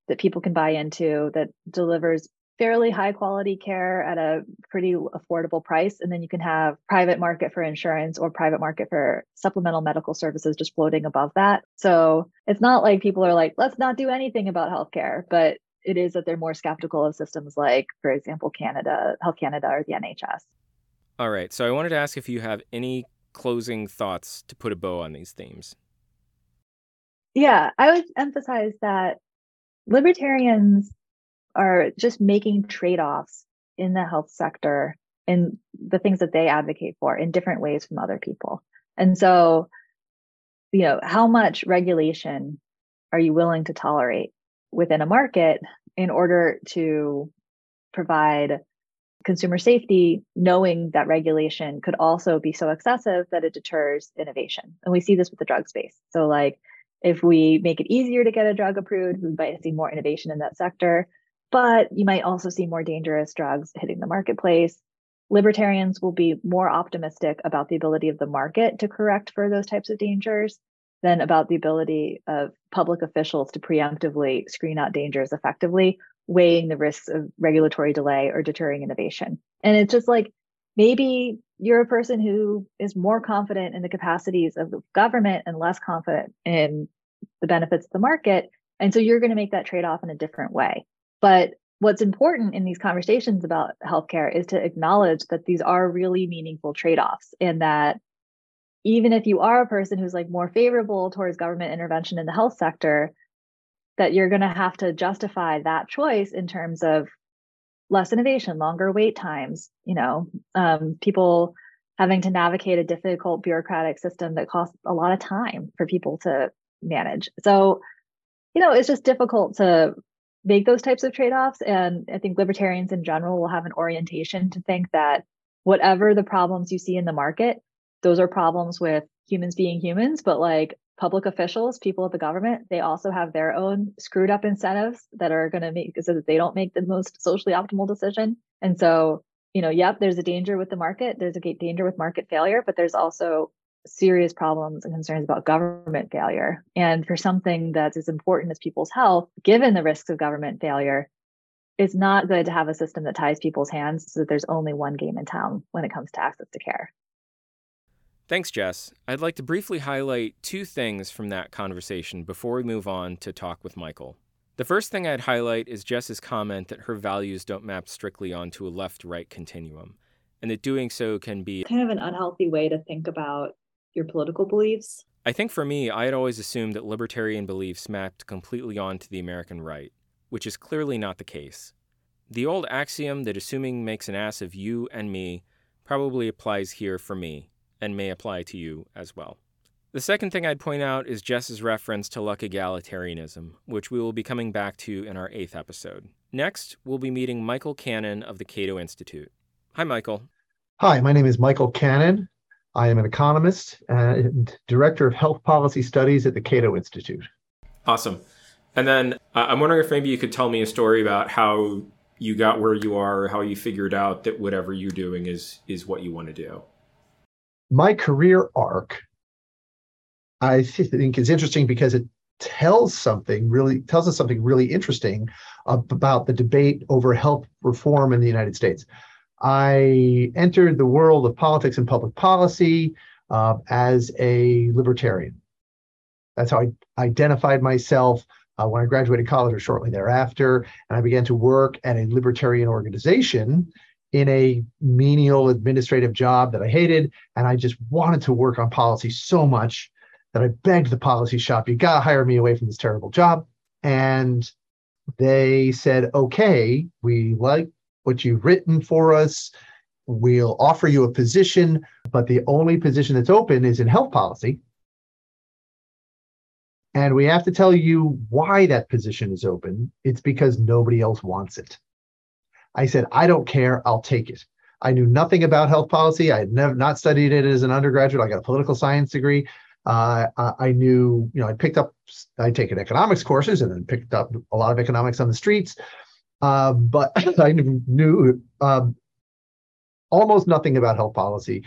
that people can buy into that delivers fairly high quality care at a pretty affordable price. And then you can have private market for insurance or private market for supplemental medical services just floating above that. So it's not like people are like, let's not do anything about healthcare, but it is that they're more skeptical of systems like, for example, Canada, Health Canada, or the NHS. All right. So I wanted to ask if you have any closing thoughts to put a bow on these themes. Yeah, I would emphasize that libertarians are just making trade-offs in the health sector in the things that they advocate for in different ways from other people. And so, you know, how much regulation are you willing to tolerate within a market in order to provide consumer safety, knowing that regulation could also be so excessive that it deters innovation. And we see this with the drug space. So, like, if we make it easier to get a drug approved, we might see more innovation in that sector. But you might also see more dangerous drugs hitting the marketplace. Libertarians will be more optimistic about the ability of the market to correct for those types of dangers than about the ability of public officials to preemptively screen out dangers effectively, weighing the risks of regulatory delay or deterring innovation. And it's just like maybe you're a person who is more confident in the capacities of the government and less confident in the benefits of the market. And so you're going to make that trade off in a different way. But what's important in these conversations about healthcare is to acknowledge that these are really meaningful trade offs and that even if you are a person who's like more favorable towards government intervention in the health sector, that you're going to have to justify that choice in terms of less innovation, longer wait times, you know, um, people having to navigate a difficult bureaucratic system that costs a lot of time for people to manage. So, you know, it's just difficult to make those types of trade offs. And I think libertarians in general will have an orientation to think that whatever the problems you see in the market, those are problems with humans being humans, but like public officials, people of the government, they also have their own screwed up incentives that are going to make so that they don't make the most socially optimal decision. And so, you know, yep, there's a danger with the market, there's a danger with market failure, but there's also serious problems and concerns about government failure. And for something that's as important as people's health, given the risks of government failure, it's not good to have a system that ties people's hands so that there's only one game in town when it comes to access to care. Thanks, Jess. I'd like to briefly highlight two things from that conversation before we move on to talk with Michael. The first thing I'd highlight is Jess's comment that her values don't map strictly onto a left right continuum, and that doing so can be kind of an unhealthy way to think about your political beliefs. I think for me, I had always assumed that libertarian beliefs mapped completely onto the American right, which is clearly not the case. The old axiom that assuming makes an ass of you and me probably applies here for me, and may apply to you as well. The second thing I'd point out is Jess's reference to luck egalitarianism, which we will be coming back to in our eighth episode. Next, we'll be meeting Michael Cannon of the Cato Institute. Hi, Michael. Hi, my name is Michael Cannon. I am an economist and director of health policy studies at the Cato Institute. Awesome. And then uh, I'm wondering if maybe you could tell me a story about how you got where you are, or how you figured out that whatever you're doing is is what you want to do my career arc, I think is interesting because it tells something really tells us something really interesting about the debate over health reform in the United States. I entered the world of politics and public policy uh, as a libertarian. That's how I identified myself uh, when I graduated college or shortly thereafter. And I began to work at a libertarian organization in a menial administrative job that I hated. And I just wanted to work on policy so much that I begged the policy shop, you got to hire me away from this terrible job. And they said, okay, we like what you've written for us. We'll offer you a position, but the only position that's open is in health policy. And we have to tell you why that position is open. It's because nobody else wants it. I said, I don't care. I'll take it. I knew nothing about health policy. I had never not studied it as an undergraduate. I got a political science degree. Uh, I knew, you know, I picked up, I'd taken economics courses and then picked up a lot of economics on the streets. Uh, but I knew um, almost nothing about health policy.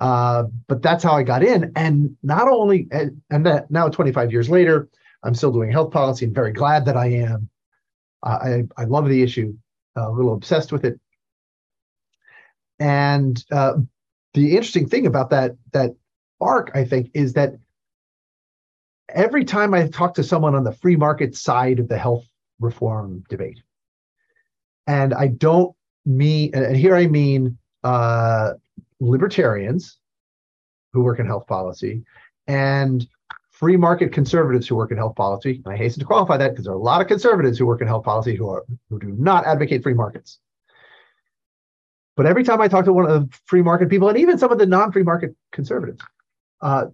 Uh, but that's how I got in. And not only, and, that now 25 years later, I'm still doing health policy and very glad that I am. I, I love the issue a little obsessed with it. And uh, the interesting thing about that that arc, I think, is that every time I talk to someone on the free market side of the health reform debate, and I don't mean, and here I mean uh, libertarians who work in health policy and free market conservatives who work in health policy. And I hasten to qualify that because there are a lot of conservatives who work in health policy who are who do not advocate free markets. But every time I talk to one of the free market people, and even some of the non-free market conservatives, uh,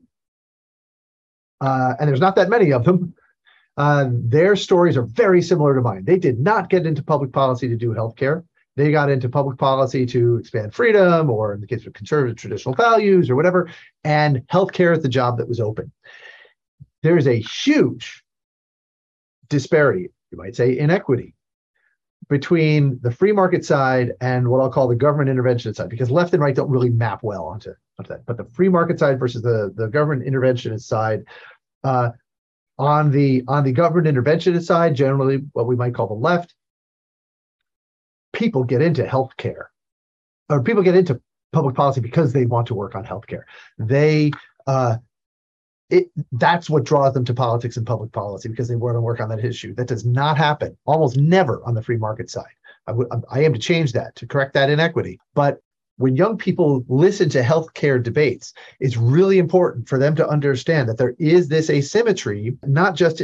uh, and there's not that many of them, uh, their stories are very similar to mine. They did not get into public policy to do healthcare. they got into public policy to expand freedom, or in the case of conservative traditional values, or whatever, and healthcare is the job that was open. There is a huge disparity, you might say, inequity between the free market side and what I'll call the government intervention side, because left and right don't really map well onto, onto that. But the free market side versus the, the government interventionist side, uh, on the on the government interventionist side, generally what we might call the left, people get into healthcare, or people get into public policy because they want to work on healthcare. They uh, it that's what draws them to politics and public policy because they want to work on that issue. That does not happen almost never on the free market side. I, aim to change that to correct that inequity. But when young people listen to healthcare debates, it's really important for them to understand that there is this asymmetry, not just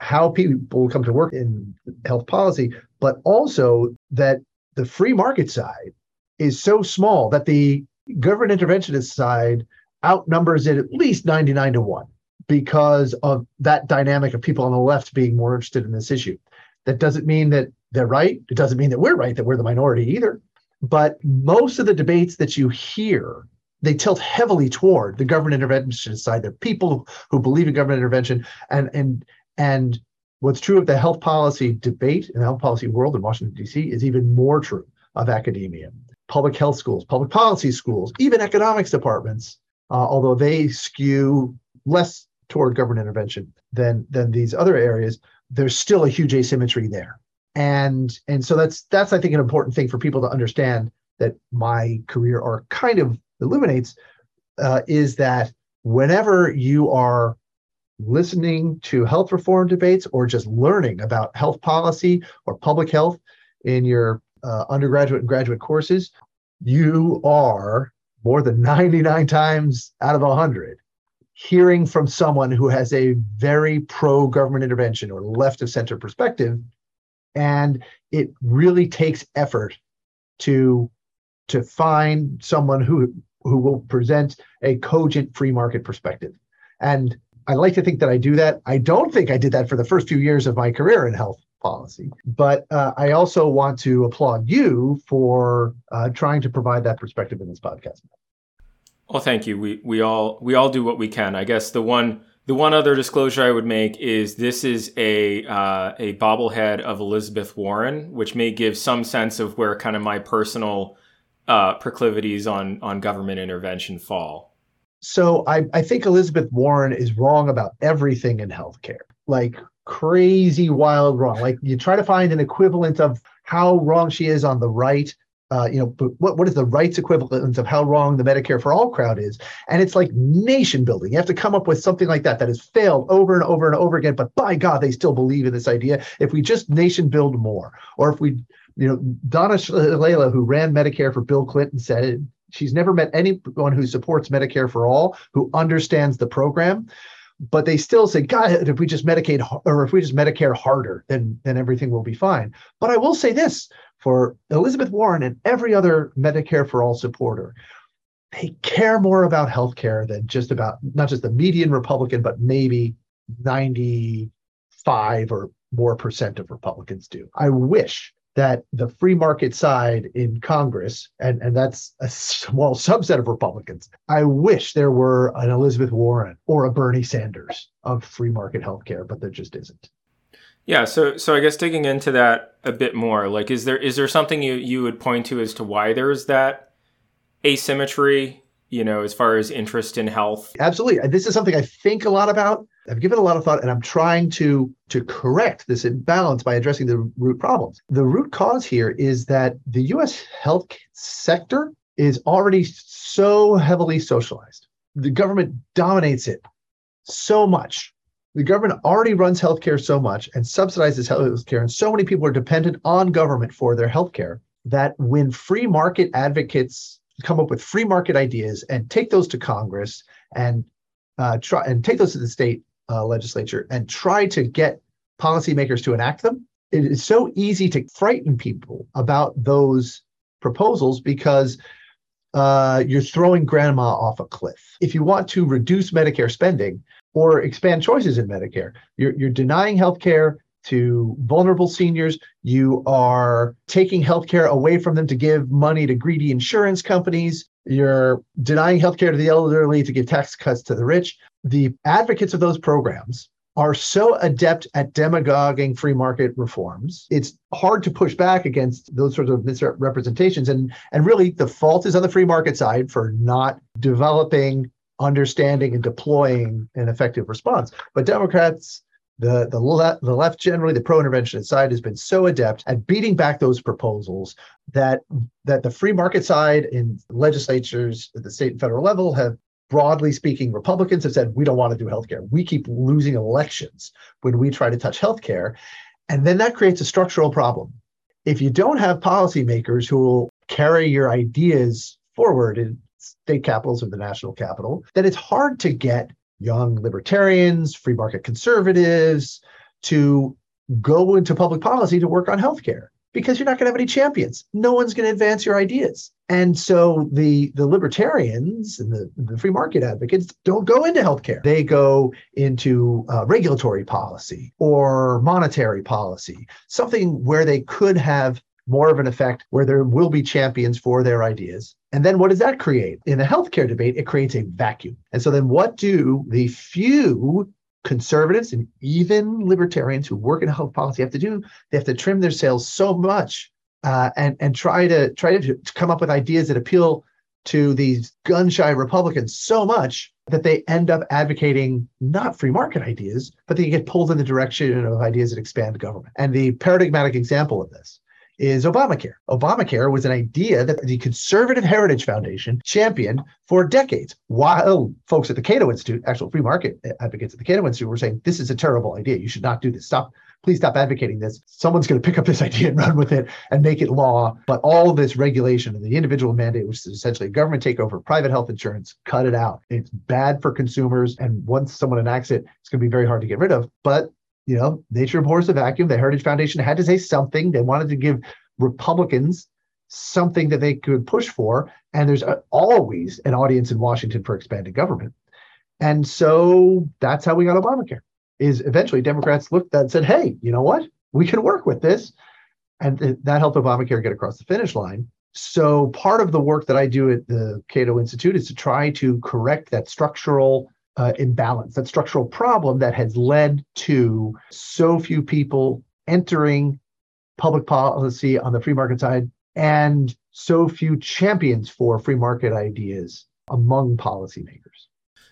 how people come to work in health policy, but also that the free market side is so small that the government interventionist side outnumbers it at least 99 to 1 because of that dynamic of people on the left being more interested in this issue. That doesn't mean that they're right. It doesn't mean that we're right, that we're the minority either. But most of the debates that you hear, they tilt heavily toward the government intervention side. They're people who believe in government intervention. And and and what's true of the health policy debate in the health policy world in Washington, D.C. is even more true of academia. Public health schools, public policy schools, even economics departments although they skew less toward government intervention than than these other areas, there's still a huge asymmetry there. And and so that's that's I think an important thing for people to understand that my career arc kind of illuminates uh, is that whenever you are listening to health reform debates or just learning about health policy or public health in your uh, undergraduate and graduate courses, you are more than 99 times out of 100 hearing from someone who has a very pro government intervention or left of center perspective. And it really takes effort to to find someone who who will present a cogent free market perspective. And i like to think that i do that. I don't think i did that for the first few years of my career in health policy but uh, i also want to applaud you for uh, trying to provide that perspective in this podcast well, thank you. We we all we all do what we can. I guess the one the one other disclosure I would make is this is a uh, a bobblehead of Elizabeth Warren, which may give some sense of where kind of my personal uh, proclivities on on government intervention fall. So I, I think Elizabeth Warren is wrong about everything in healthcare, like crazy wild wrong. Like you try to find an equivalent of how wrong she is on the right uh, you know, what, what is the rights equivalent of how wrong the Medicare for all crowd is? And it's like nation building. You have to come up with something like that that has failed over and over and over again. But by God, they still believe in this idea. If we just nation build more, or if we, you know, Donna Shalala, who ran Medicare for Bill Clinton, said she's never met anyone who supports Medicare for all who understands the program but they still say, God, if we just Medicaid or if we just Medicare harder, then then everything will be fine. But I will say this: for Elizabeth Warren and every other Medicare for all supporter, they care more about healthcare than just about not just the median Republican, but maybe 95 or more percent of Republicans do. I wish that the free market side in Congress, and, and that's a small subset of Republicans, I wish there were an Elizabeth Warren or a Bernie Sanders of free market healthcare, but there just isn't. Yeah, so so I guess digging into that a bit more, like is there is there something you you would point to as to why there's that asymmetry, you know, as far as interest in health? Absolutely. This is something I think a lot about. I've given a lot of thought and I'm trying to to correct this imbalance by addressing the root problems. The root cause here is that the US health sector is already so heavily socialized. The government dominates it so much the government already runs healthcare so much and subsidizes healthcare, and so many people are dependent on government for their healthcare that when free market advocates come up with free market ideas and take those to Congress and uh, try and take those to the state uh, legislature and try to get policymakers to enact them, it is so easy to frighten people about those proposals because uh, you're throwing grandma off a cliff. If you want to reduce Medicare spending, or expand choices in Medicare. You're, you're denying health care to vulnerable seniors. You are taking healthcare away from them to give money to greedy insurance companies. You're denying healthcare to the elderly to give tax cuts to the rich. The advocates of those programs are so adept at demagoguing free market reforms. It's hard to push back against those sorts of misrepresentations. And, and really, the fault is on the free market side for not developing, understanding, and deploying an effective response. But Democrats, the, the, le- the left generally, the pro-interventionist side has been so adept at beating back those proposals that, that the free market side in legislatures at the state and federal level have broadly speaking, Republicans have said we don't want to do healthcare. We keep losing elections when we try to touch healthcare. And then that creates a structural problem. If you don't have policymakers who will carry your ideas forward in state capitals or the national capital, then it's hard to get young libertarians, free market conservatives to go into public policy to work on healthcare because you're not going to have any champions. No one's going to advance your ideas. And so the, the libertarians and the, the free market advocates don't go into healthcare. They go into uh, regulatory policy or monetary policy, something where they could have more of an effect, where there will be champions for their ideas. And then what does that create? In the healthcare debate, it creates a vacuum. And so then what do the few conservatives and even libertarians who work in health policy have to do they have to trim their sails so much uh, and and try to try to, to come up with ideas that appeal to these gun shy Republicans so much that they end up advocating not free market ideas, but they get pulled in the direction of ideas that expand government. And the paradigmatic example of this is Obamacare. Obamacare was an idea that the Conservative Heritage Foundation championed for decades, while folks at the Cato Institute, actual free market advocates at the Cato Institute, were saying this is a terrible idea. You should not do this. Stop. Please stop advocating this. Someone's going to pick up this idea and run with it and make it law. But all this regulation and the individual mandate, which is essentially a government takeover of private health insurance, cut it out. It's bad for consumers. And once someone enacts it, it's going to be very hard to get rid of. But you know, nature abhors a vacuum. The Heritage Foundation had to say something. They wanted to give Republicans something that they could push for. And there's always an audience in Washington for expanded government. And so that's how we got Obamacare. Is eventually Democrats looked at and said, "Hey, you know what? We can work with this," and th- that helped Obamacare get across the finish line. So part of the work that I do at the Cato Institute is to try to correct that structural uh, imbalance, that structural problem that has led to so few people entering public policy on the free market side and so few champions for free market ideas among policymakers.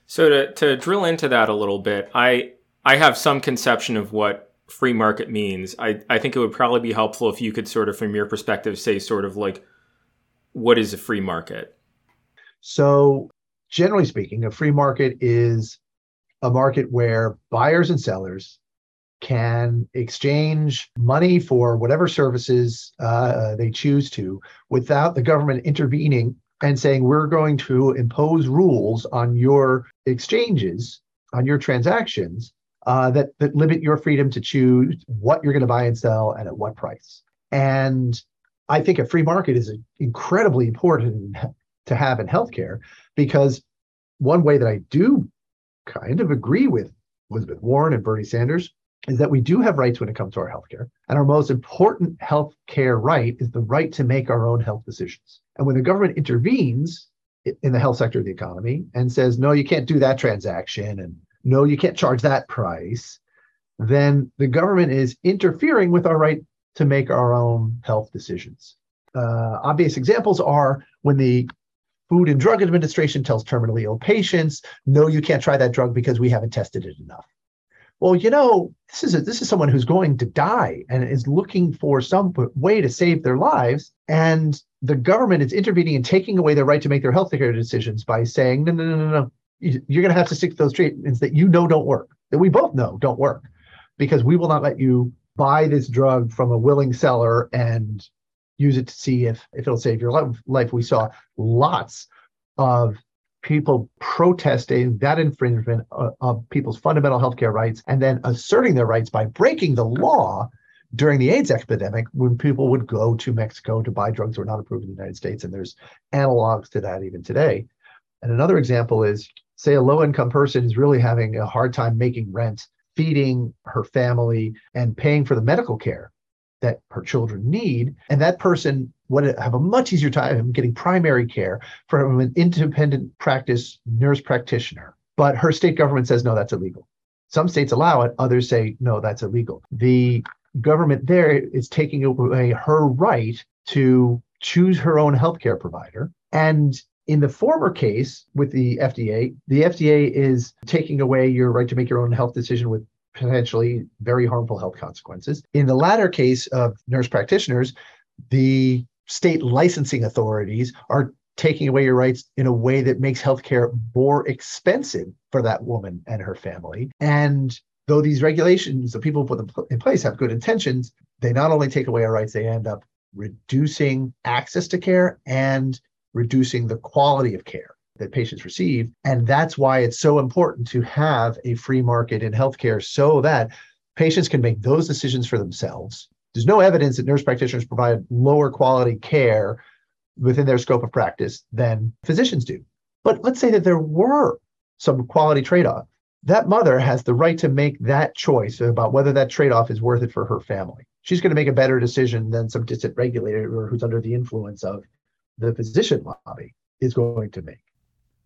So to, to drill into that a little bit, I I have some conception of what free market means. I, I think it would probably be helpful if you could sort of from your perspective say sort of like what is a free market? So generally speaking, a free market is a market where buyers and sellers can exchange money for whatever services uh, they choose to without the government intervening and saying, we're going to impose rules on your exchanges, on your transactions uh, that, that limit your freedom to choose what you're going to buy and sell and at what price. And I think a free market is incredibly important to have in healthcare because one way that I do kind of agree with Elizabeth Warren and Bernie Sanders is that we do have rights when it comes to our healthcare. And our most important healthcare right is the right to make our own health decisions. And when the government intervenes in the health sector of the economy and says, no, you can't do that transaction, and no, you can't charge that price, then the government is interfering with our right to make our own health decisions. Uh, obvious examples are when the Food and Drug Administration tells terminally ill patients, no, you can't try that drug because we haven't tested it enough. Well, you know, this is a, this is someone who's going to die and is looking for some way to save their lives, and the government is intervening and taking away their right to make their health care decisions by saying, no, no, no, no, no, you're going to have to stick to those treatments that you know don't work, that we both know don't work, because we will not let you buy this drug from a willing seller and use it to see if if it'll save your life. We saw lots of people protesting that infringement of, of people's fundamental healthcare rights and then asserting their rights by breaking the law during the AIDS epidemic when people would go to Mexico to buy drugs that were not approved in the United States. And there's analogs to that even today. And another example is say a low income person is really having a hard time making rent feeding her family and paying for the medical care that her children need. And that person would have a much easier time getting primary care from an independent practice nurse practitioner. But her state government says, no, that's illegal. Some states allow it, others say, no, that's illegal. The government there is taking away her right to choose her own healthcare provider. And in the former case with the FDA, the FDA is taking away your right to make your own health decision with potentially very harmful health consequences. In the latter case of nurse practitioners, the state licensing authorities are taking away your rights in a way that makes healthcare more expensive for that woman and her family. And though these regulations that people put them in place have good intentions, they not only take away our rights, they end up reducing access to care and reducing the quality of care that patients receive. And that's why it's so important to have a free market in healthcare so that patients can make those decisions for themselves. There's no evidence that nurse practitioners provide lower quality care within their scope of practice than physicians do. But let's say that there were some quality trade off. That mother has the right to make that choice about whether that trade off is worth it for her family. She's going to make a better decision than some distant regulator who's under the influence of the physician lobby is going to make.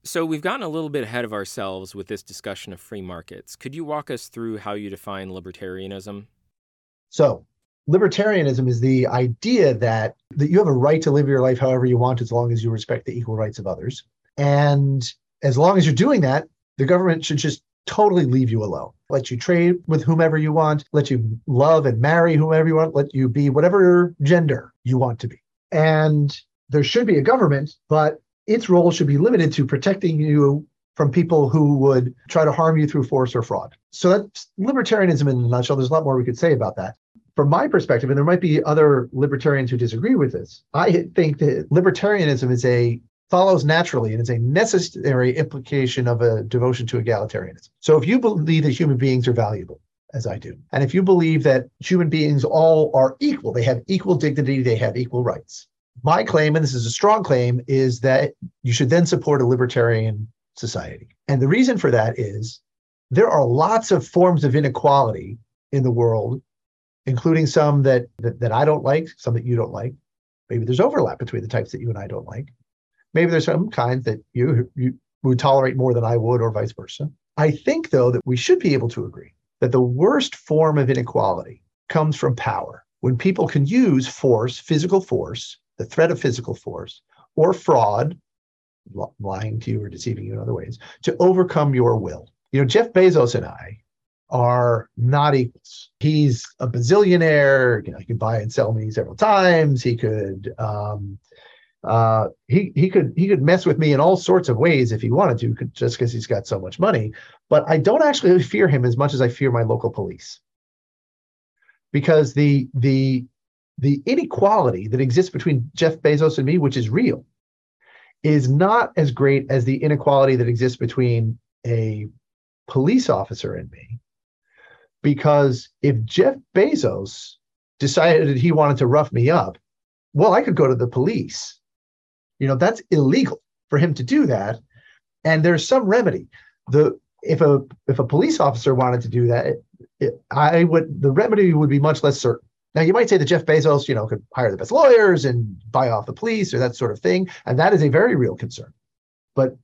So, we've gotten a little bit ahead of ourselves with this discussion of free markets. Could you walk us through how you define libertarianism? So, libertarianism is the idea that, that you have a right to live your life however you want as long as you respect the equal rights of others. And as long as you're doing that, the government should just totally leave you alone. Let you trade with whomever you want, let you love and marry whomever you want, let you be whatever gender you want to be. And there should be a government, but its role should be limited to protecting you from people who would try to harm you through force or fraud. So that's libertarianism in a nutshell. There's a lot more we could say about that. From my perspective, and there might be other libertarians who disagree with this, I think that libertarianism is a follows naturally and is a necessary implication of a devotion to egalitarianism. So if you believe that human beings are valuable, as I do, and if you believe that human beings all are equal, they have equal dignity, they have equal rights, my claim, and this is a strong claim, is that you should then support a libertarian society. And the reason for that is there are lots of forms of inequality in the world, including some that, that, that I don't like, some that you don't like. Maybe there's overlap between the types that you and I don't like. Maybe there's some kinds that you, you would tolerate more than I would, or vice versa. I think, though, that we should be able to agree that the worst form of inequality comes from power. When people can use force, physical force, the threat of physical force, or fraud, lying to you or deceiving you in other ways, to overcome your will. You know, Jeff Bezos and I are not equals. He's a bazillionaire. You know, he could buy and sell me several times. He could, um, uh, he he could he could mess with me in all sorts of ways if he wanted to, just because he's got so much money. But I don't actually fear him as much as I fear my local police, because the the the inequality that exists between Jeff Bezos and me, which is real, is not as great as the inequality that exists between a police officer and me. Because if Jeff Bezos decided that he wanted to rough me up, well, I could go to the police. You know, that's illegal for him to do that. And there's some remedy. The if a if a police officer wanted to do that, it, I would the remedy would be much less certain. Now, you might say that Jeff Bezos, you know, could hire the best lawyers and buy off the police or that sort of thing. And that is a very real concern. But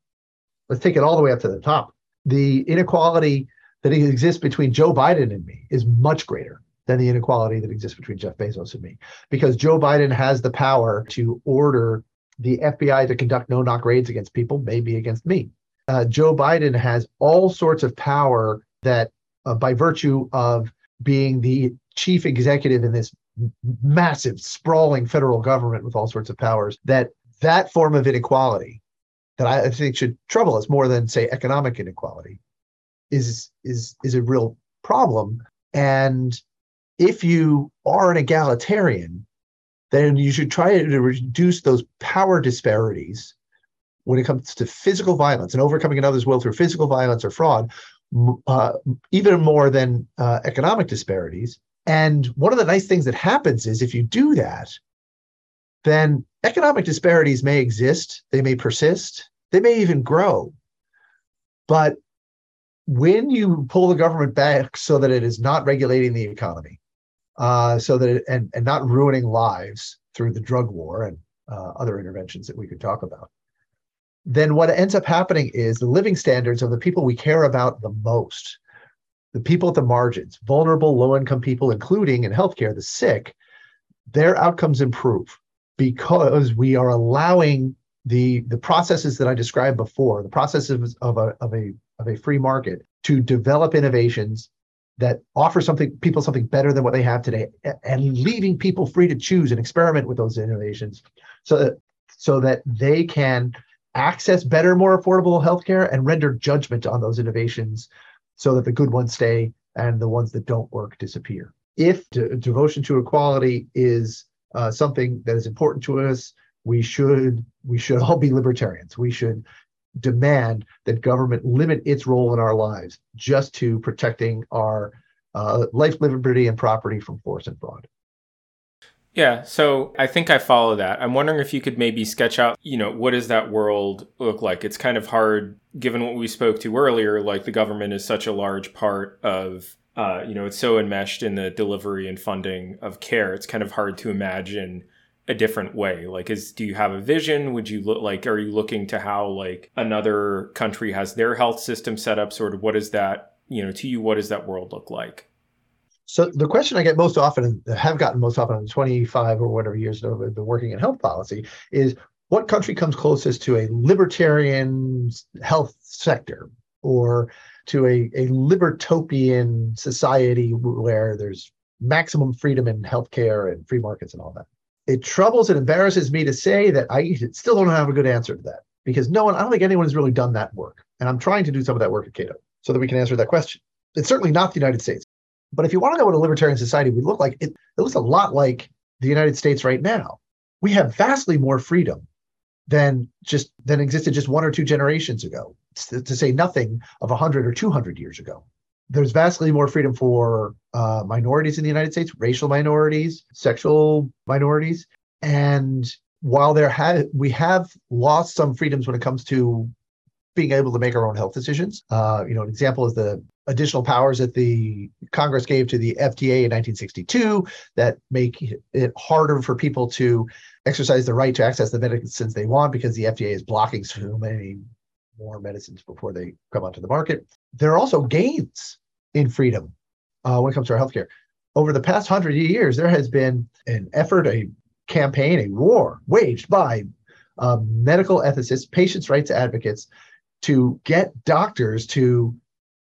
let's take it all the way up to the top. The inequality that exists between Joe Biden and me is much greater than the inequality that exists between Jeff Bezos and me, because Joe Biden has the power to order the FBI to conduct no knock raids against people, maybe against me. Uh, Joe Biden has all sorts of power that, uh, by virtue of being the chief executive in this massive sprawling federal government with all sorts of powers that that form of inequality that I think should trouble us more than say economic inequality is is is a real problem. And if you are an egalitarian then you should try to reduce those power disparities when it comes to physical violence and overcoming another's will through physical violence or fraud uh, even more than uh, economic disparities and one of the nice things that happens is if you do that, then economic disparities may exist, they may persist, they may even grow. But when you pull the government back so that it is not regulating the economy, uh, so that it, and and not ruining lives through the drug war and uh, other interventions that we could talk about, then what ends up happening is the living standards of the people we care about the most, the people at the margins, vulnerable, low income people, including in healthcare, the sick, their outcomes improve because we are allowing the the processes that I described before, the processes of a of a of a free market to develop innovations that offer something people something better than what they have today and leaving people free to choose and experiment with those innovations so that so that they can access better more affordable healthcare and render judgment on those innovations so that the good ones stay and the ones that don't work disappear if de- devotion to equality is uh, something that is important to us we should we should all be libertarians we should demand that government limit its role in our lives just to protecting our uh, life, liberty, and property from force and fraud. Yeah, so I think I follow that. I'm wondering if you could maybe sketch out, you know, what does that world look like? It's kind of hard given what we spoke to earlier, like the government is such a large part of uh, you know, it's so enmeshed in the delivery and funding of care. It's kind of hard to imagine a different way? Like, is do you have a vision? Would you look like? Are you looking to how like another country has their health system set up? Sort of, what is that? You know, to you, what does that world look like? So the question I get most often, have gotten most often in 25 or whatever years that I've been working in health policy, is what country comes closest to a libertarian health sector or to a, a libertopian society where there's maximum freedom in healthcare and free markets and all that it troubles and embarrasses me to say that I still don't have a good answer to that because no one, I don't think anyone has really done that work. And I'm trying to do some of that work at Cato so that we can answer that question. It's certainly not the United States. But if you want to know what a libertarian society would look like, it, it looks a lot like the United States right now. We have vastly more freedom than just than existed just one or two generations ago, to, to say nothing of 100 or 200 years ago there's vastly more freedom for uh, minorities in the United States, racial minorities, sexual minorities, and while there ha- we have lost some freedoms when it comes to being able to make our own health decisions. Uh, you know, an example is the additional powers that the Congress gave to the FDA in 1962 that make it harder for people to exercise the right to access the medicines they want because the FDA is blocking so many more medicines before they come onto the market. There are also gains in freedom uh, when it comes to our healthcare. Over the past hundred years, there has been an effort, a campaign, a war waged by uh, medical ethicists, patients' rights advocates to get doctors to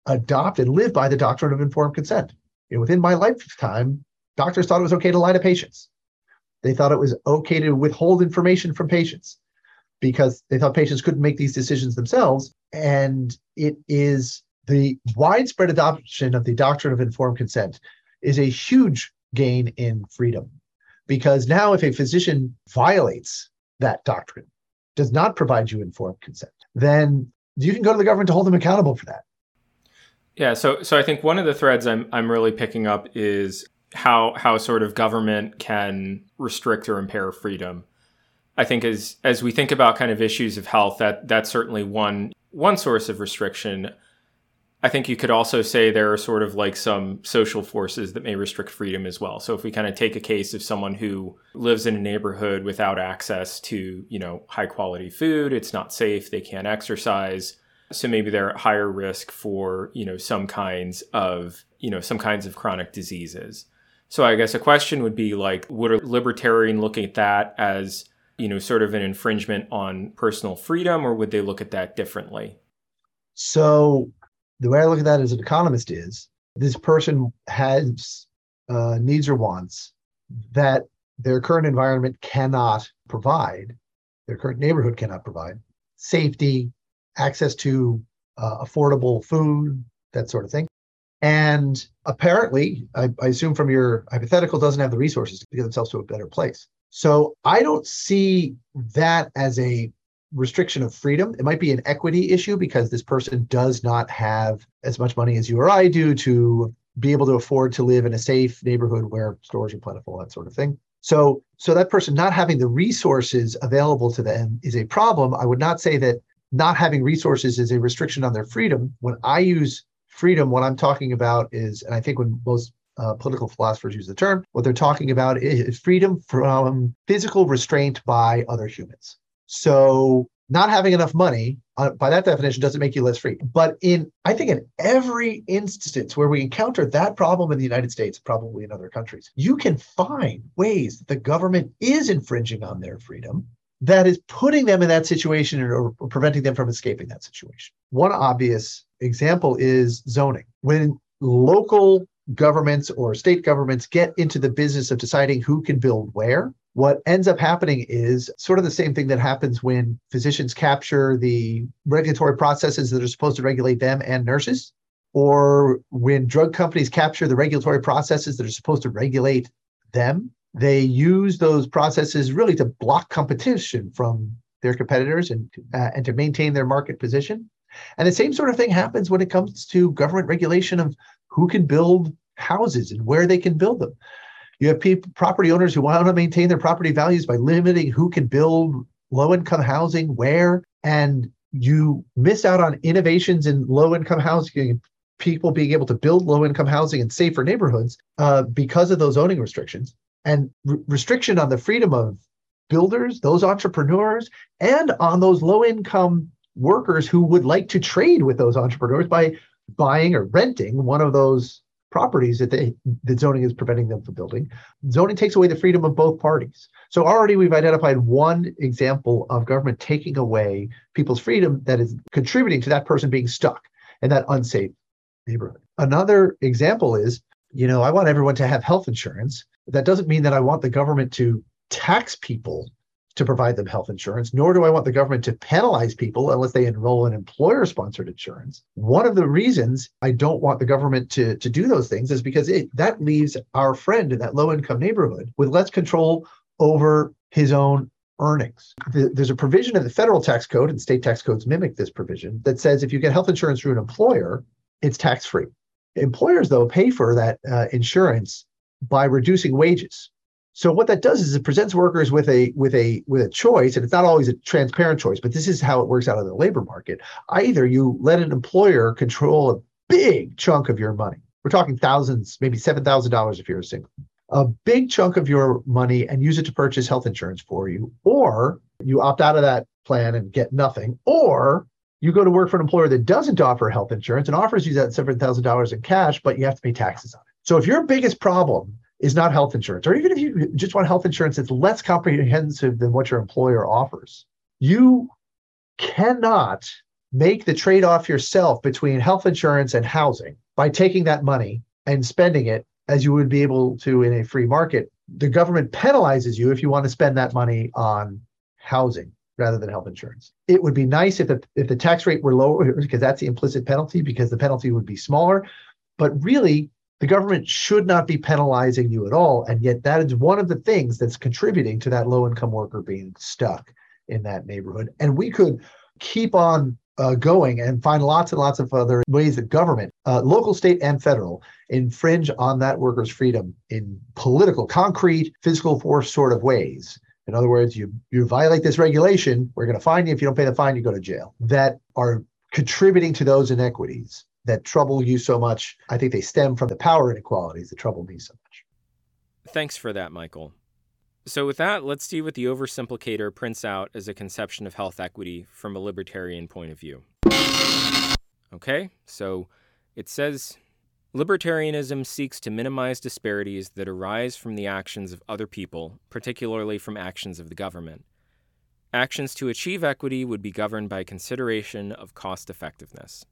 adopt and live by the doctrine of informed consent. You know, within my lifetime, doctors thought it was okay to lie to patients. They thought it was okay to withhold information from patients because they thought patients couldn't make these decisions themselves. And it is the widespread adoption of the doctrine of informed consent is a huge gain in freedom because now if a physician violates that doctrine does not provide you informed consent then you can go to the government to hold them accountable for that yeah so so i think one of the threads i'm i'm really picking up is how how sort of government can restrict or impair freedom i think as as we think about kind of issues of health that that's certainly one one source of restriction I think you could also say there are sort of like some social forces that may restrict freedom as well. So if we kind of take a case of someone who lives in a neighborhood without access to, you know, high quality food, it's not safe, they can't exercise. So maybe they're at higher risk for, you know, some kinds of, you know, some kinds of chronic diseases. So I guess a question would be like, would a libertarian look at that as, you know, sort of an infringement on personal freedom, or would they look at that differently? So the way I look at that as an economist is this person has uh, needs or wants that their current environment cannot provide, their current neighborhood cannot provide safety, access to uh, affordable food, that sort of thing. And apparently, I, I assume from your hypothetical, doesn't have the resources to get themselves to a better place. So I don't see that as a restriction of freedom. It might be an equity issue because this person does not have as much money as you or I do to be able to afford to live in a safe neighborhood where stores are plentiful, that sort of thing. So, so that person not having the resources available to them is a problem. I would not say that not having resources is a restriction on their freedom. When I use freedom, what I'm talking about is, and I think when most uh, political philosophers use the term, what they're talking about is freedom from physical restraint by other humans. So, not having enough money, uh, by that definition, doesn't make you less free. But in, I think, in every instance where we encounter that problem in the United States, probably in other countries, you can find ways that the government is infringing on their freedom that is putting them in that situation or, preventing them from escaping that situation. One obvious example is zoning. When local governments or state governments get into the business of deciding who can build where, what ends up happening is sort of the same thing that happens when physicians capture the regulatory processes that are supposed to regulate them and nurses, or when drug companies capture the regulatory processes that are supposed to regulate them. They use those processes really to block competition from their competitors and, uh, and to maintain their market position. And the same sort of thing happens when it comes to government regulation of who can build houses and where they can build them. You have people, property owners who want to maintain their property values by limiting who can build low income housing where, and you miss out on innovations in low income housing, people being able to build low income housing in safer neighborhoods uh, because of those zoning restrictions and re- restriction on the freedom of builders, those entrepreneurs, and on those low income workers who would like to trade with those entrepreneurs by buying or renting one of those properties that they that zoning is preventing them from building. Zoning takes away the freedom of both parties. So already we've identified one example of government taking away people's freedom that is contributing to that person being stuck in that unsafe neighborhood. Another example is, you know, I want everyone to have health insurance. That doesn't mean that I want the government to tax people to provide them health insurance, nor do I want the government to penalize people unless they enroll in employer sponsored insurance. One of the reasons I don't want the government to, to do those things is because it, that leaves our friend in that low income neighborhood with less control over his own earnings. There's a provision in the federal tax code, and state tax codes mimic this provision, that says if you get health insurance through an employer, it's tax free. Employers, though, pay for that uh, insurance by reducing wages. So what that does is it presents workers with a with a with a choice, and it's not always a transparent choice, but this is how it works out in the labor market. Either you let an employer control a big chunk of your money. We're talking thousands, maybe seven thousand dollars if you're a single. A big chunk of your money and use it to purchase health insurance for you, or you opt out of that plan and get nothing, or you go to work for an employer that doesn't offer health insurance and offers you that seven thousand dollars in cash, but you have to pay taxes on it. So if your biggest problem is not health insurance, or even if you just want health insurance that's less comprehensive than what your employer offers, you cannot make the trade off yourself between health insurance and housing by taking that money and spending it as you would be able to in a free market. The government penalizes you if you want to spend that money on housing rather than health insurance. It would be nice if the, if the tax rate were lower because that's the implicit penalty because the penalty would be smaller. But really, the government should not be penalizing you at all. And yet, that is one of the things that's contributing to that low income worker being stuck in that neighborhood. And we could keep on uh, going and find lots and lots of other ways that government, uh, local, state, and federal, infringe on that worker's freedom in political, concrete, physical force sort of ways. In other words, you you violate this regulation, we're going to fine you. If you don't pay the fine, you go to jail. That are contributing to those inequities that trouble you so much. I think they stem from the power inequalities that trouble me so much. Thanks for that, Michael. So, with that, let's see what the oversimplicator prints out as a conception of health equity from a libertarian point of view. Okay, so it says Libertarianism seeks to minimize disparities that arise from the actions of other people, particularly from actions of the government. Actions to achieve equity would be governed by consideration of cost effectiveness.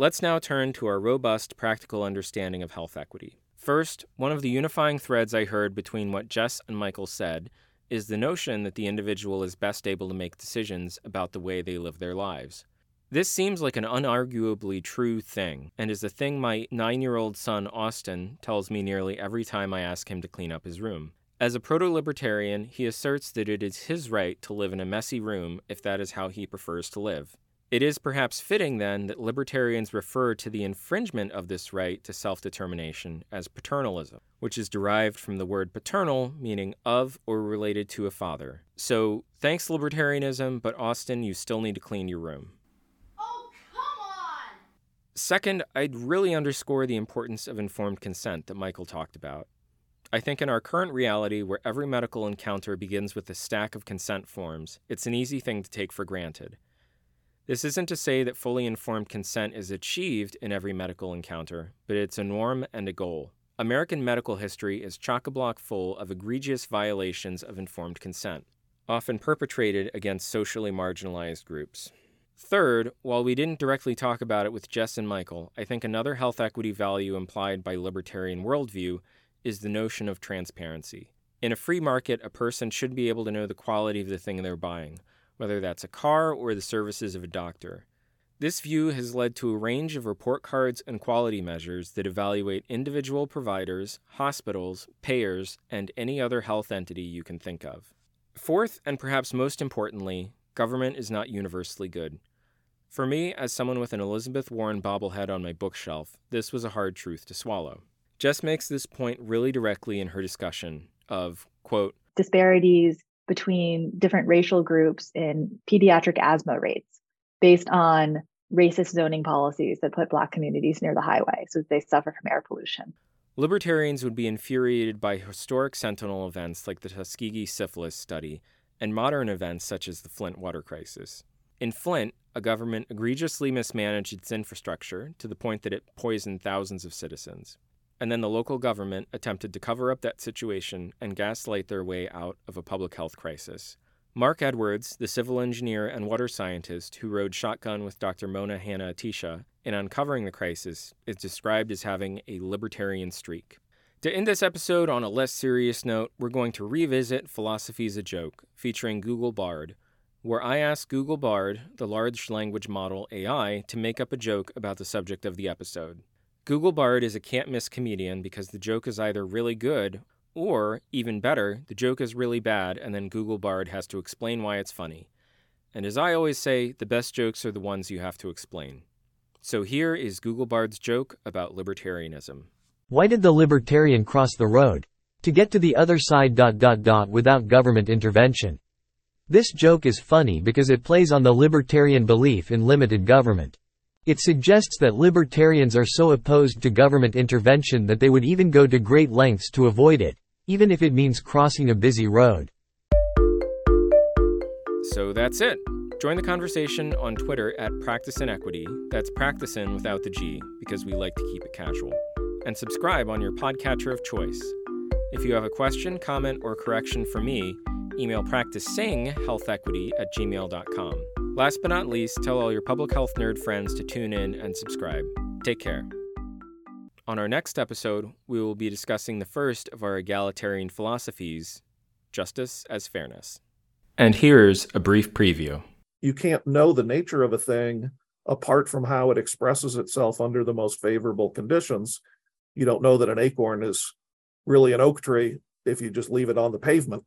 Let's now turn to our robust practical understanding of health equity. First, one of the unifying threads I heard between what Jess and Michael said is the notion that the individual is best able to make decisions about the way they live their lives. This seems like an unarguably true thing, and is a thing my nine year old son Austin tells me nearly every time I ask him to clean up his room. As a proto libertarian, he asserts that it is his right to live in a messy room if that is how he prefers to live. It is perhaps fitting, then, that libertarians refer to the infringement of this right to self determination as paternalism, which is derived from the word paternal, meaning of or related to a father. So, thanks, libertarianism, but Austin, you still need to clean your room. Oh, come on! Second, I'd really underscore the importance of informed consent that Michael talked about. I think in our current reality, where every medical encounter begins with a stack of consent forms, it's an easy thing to take for granted. This isn't to say that fully informed consent is achieved in every medical encounter, but it's a norm and a goal. American medical history is chock a block full of egregious violations of informed consent, often perpetrated against socially marginalized groups. Third, while we didn't directly talk about it with Jess and Michael, I think another health equity value implied by libertarian worldview is the notion of transparency. In a free market, a person should be able to know the quality of the thing they're buying, whether that's a car or the services of a doctor. This view has led to a range of report cards and quality measures that evaluate individual providers, hospitals, payers, and any other health entity you can think of. Fourth, and perhaps most importantly, government is not universally good. For me, as someone with an Elizabeth Warren bobblehead on my bookshelf, this was a hard truth to swallow. Jess makes this point really directly in her discussion of, quote, disparities between different racial groups in pediatric asthma rates based on racist zoning policies that put Black communities near the highway so that they suffer from air pollution. Libertarians would be infuriated by historic sentinel events like the Tuskegee syphilis study and modern events such as the Flint water crisis. In Flint, a government egregiously mismanaged its infrastructure to the point that it poisoned thousands of citizens. And then the local government attempted to cover up that situation and gaslight their way out of a public health crisis. Marc Edwards, the civil engineer and water scientist who rode shotgun with Dr. Mona Hanna Attisha in uncovering the crisis, is described as having a libertarian streak. To end this episode on a less serious note, we're going to revisit Philosophy's a Joke, featuring Google Bard, where I asked Google Bard, the large language model AI, to make up a joke about the subject of the episode. Google Bard is a can't miss comedian because the joke is either really good or, even better, the joke is really bad and then Google Bard has to explain why it's funny. And as I always say, the best jokes are the ones you have to explain. So here is Google Bard's joke about libertarianism. Why did the libertarian cross the road? To get to the other side dot dot dot without government intervention. This joke is funny because it plays on the libertarian belief in limited government. It suggests that libertarians are so opposed to government intervention that they would even go to great lengths to avoid it, even if it means crossing a busy road. So that's it. Join the conversation on Twitter at Practice in Equity. That's practicing without the G, because we like to keep it casual. And subscribe on your podcatcher of choice. If you have a question, comment, or correction for me, email practicinghealthequity at gmail.com. Last but not least, tell all your public health nerd friends to tune in and subscribe. Take care. On our next episode, we will be discussing the first of our egalitarian philosophies justice as fairness. And here's a brief preview. You can't know the nature of a thing apart from how it expresses itself under the most favorable conditions. You don't know that an acorn is really an oak tree if you just leave it on the pavement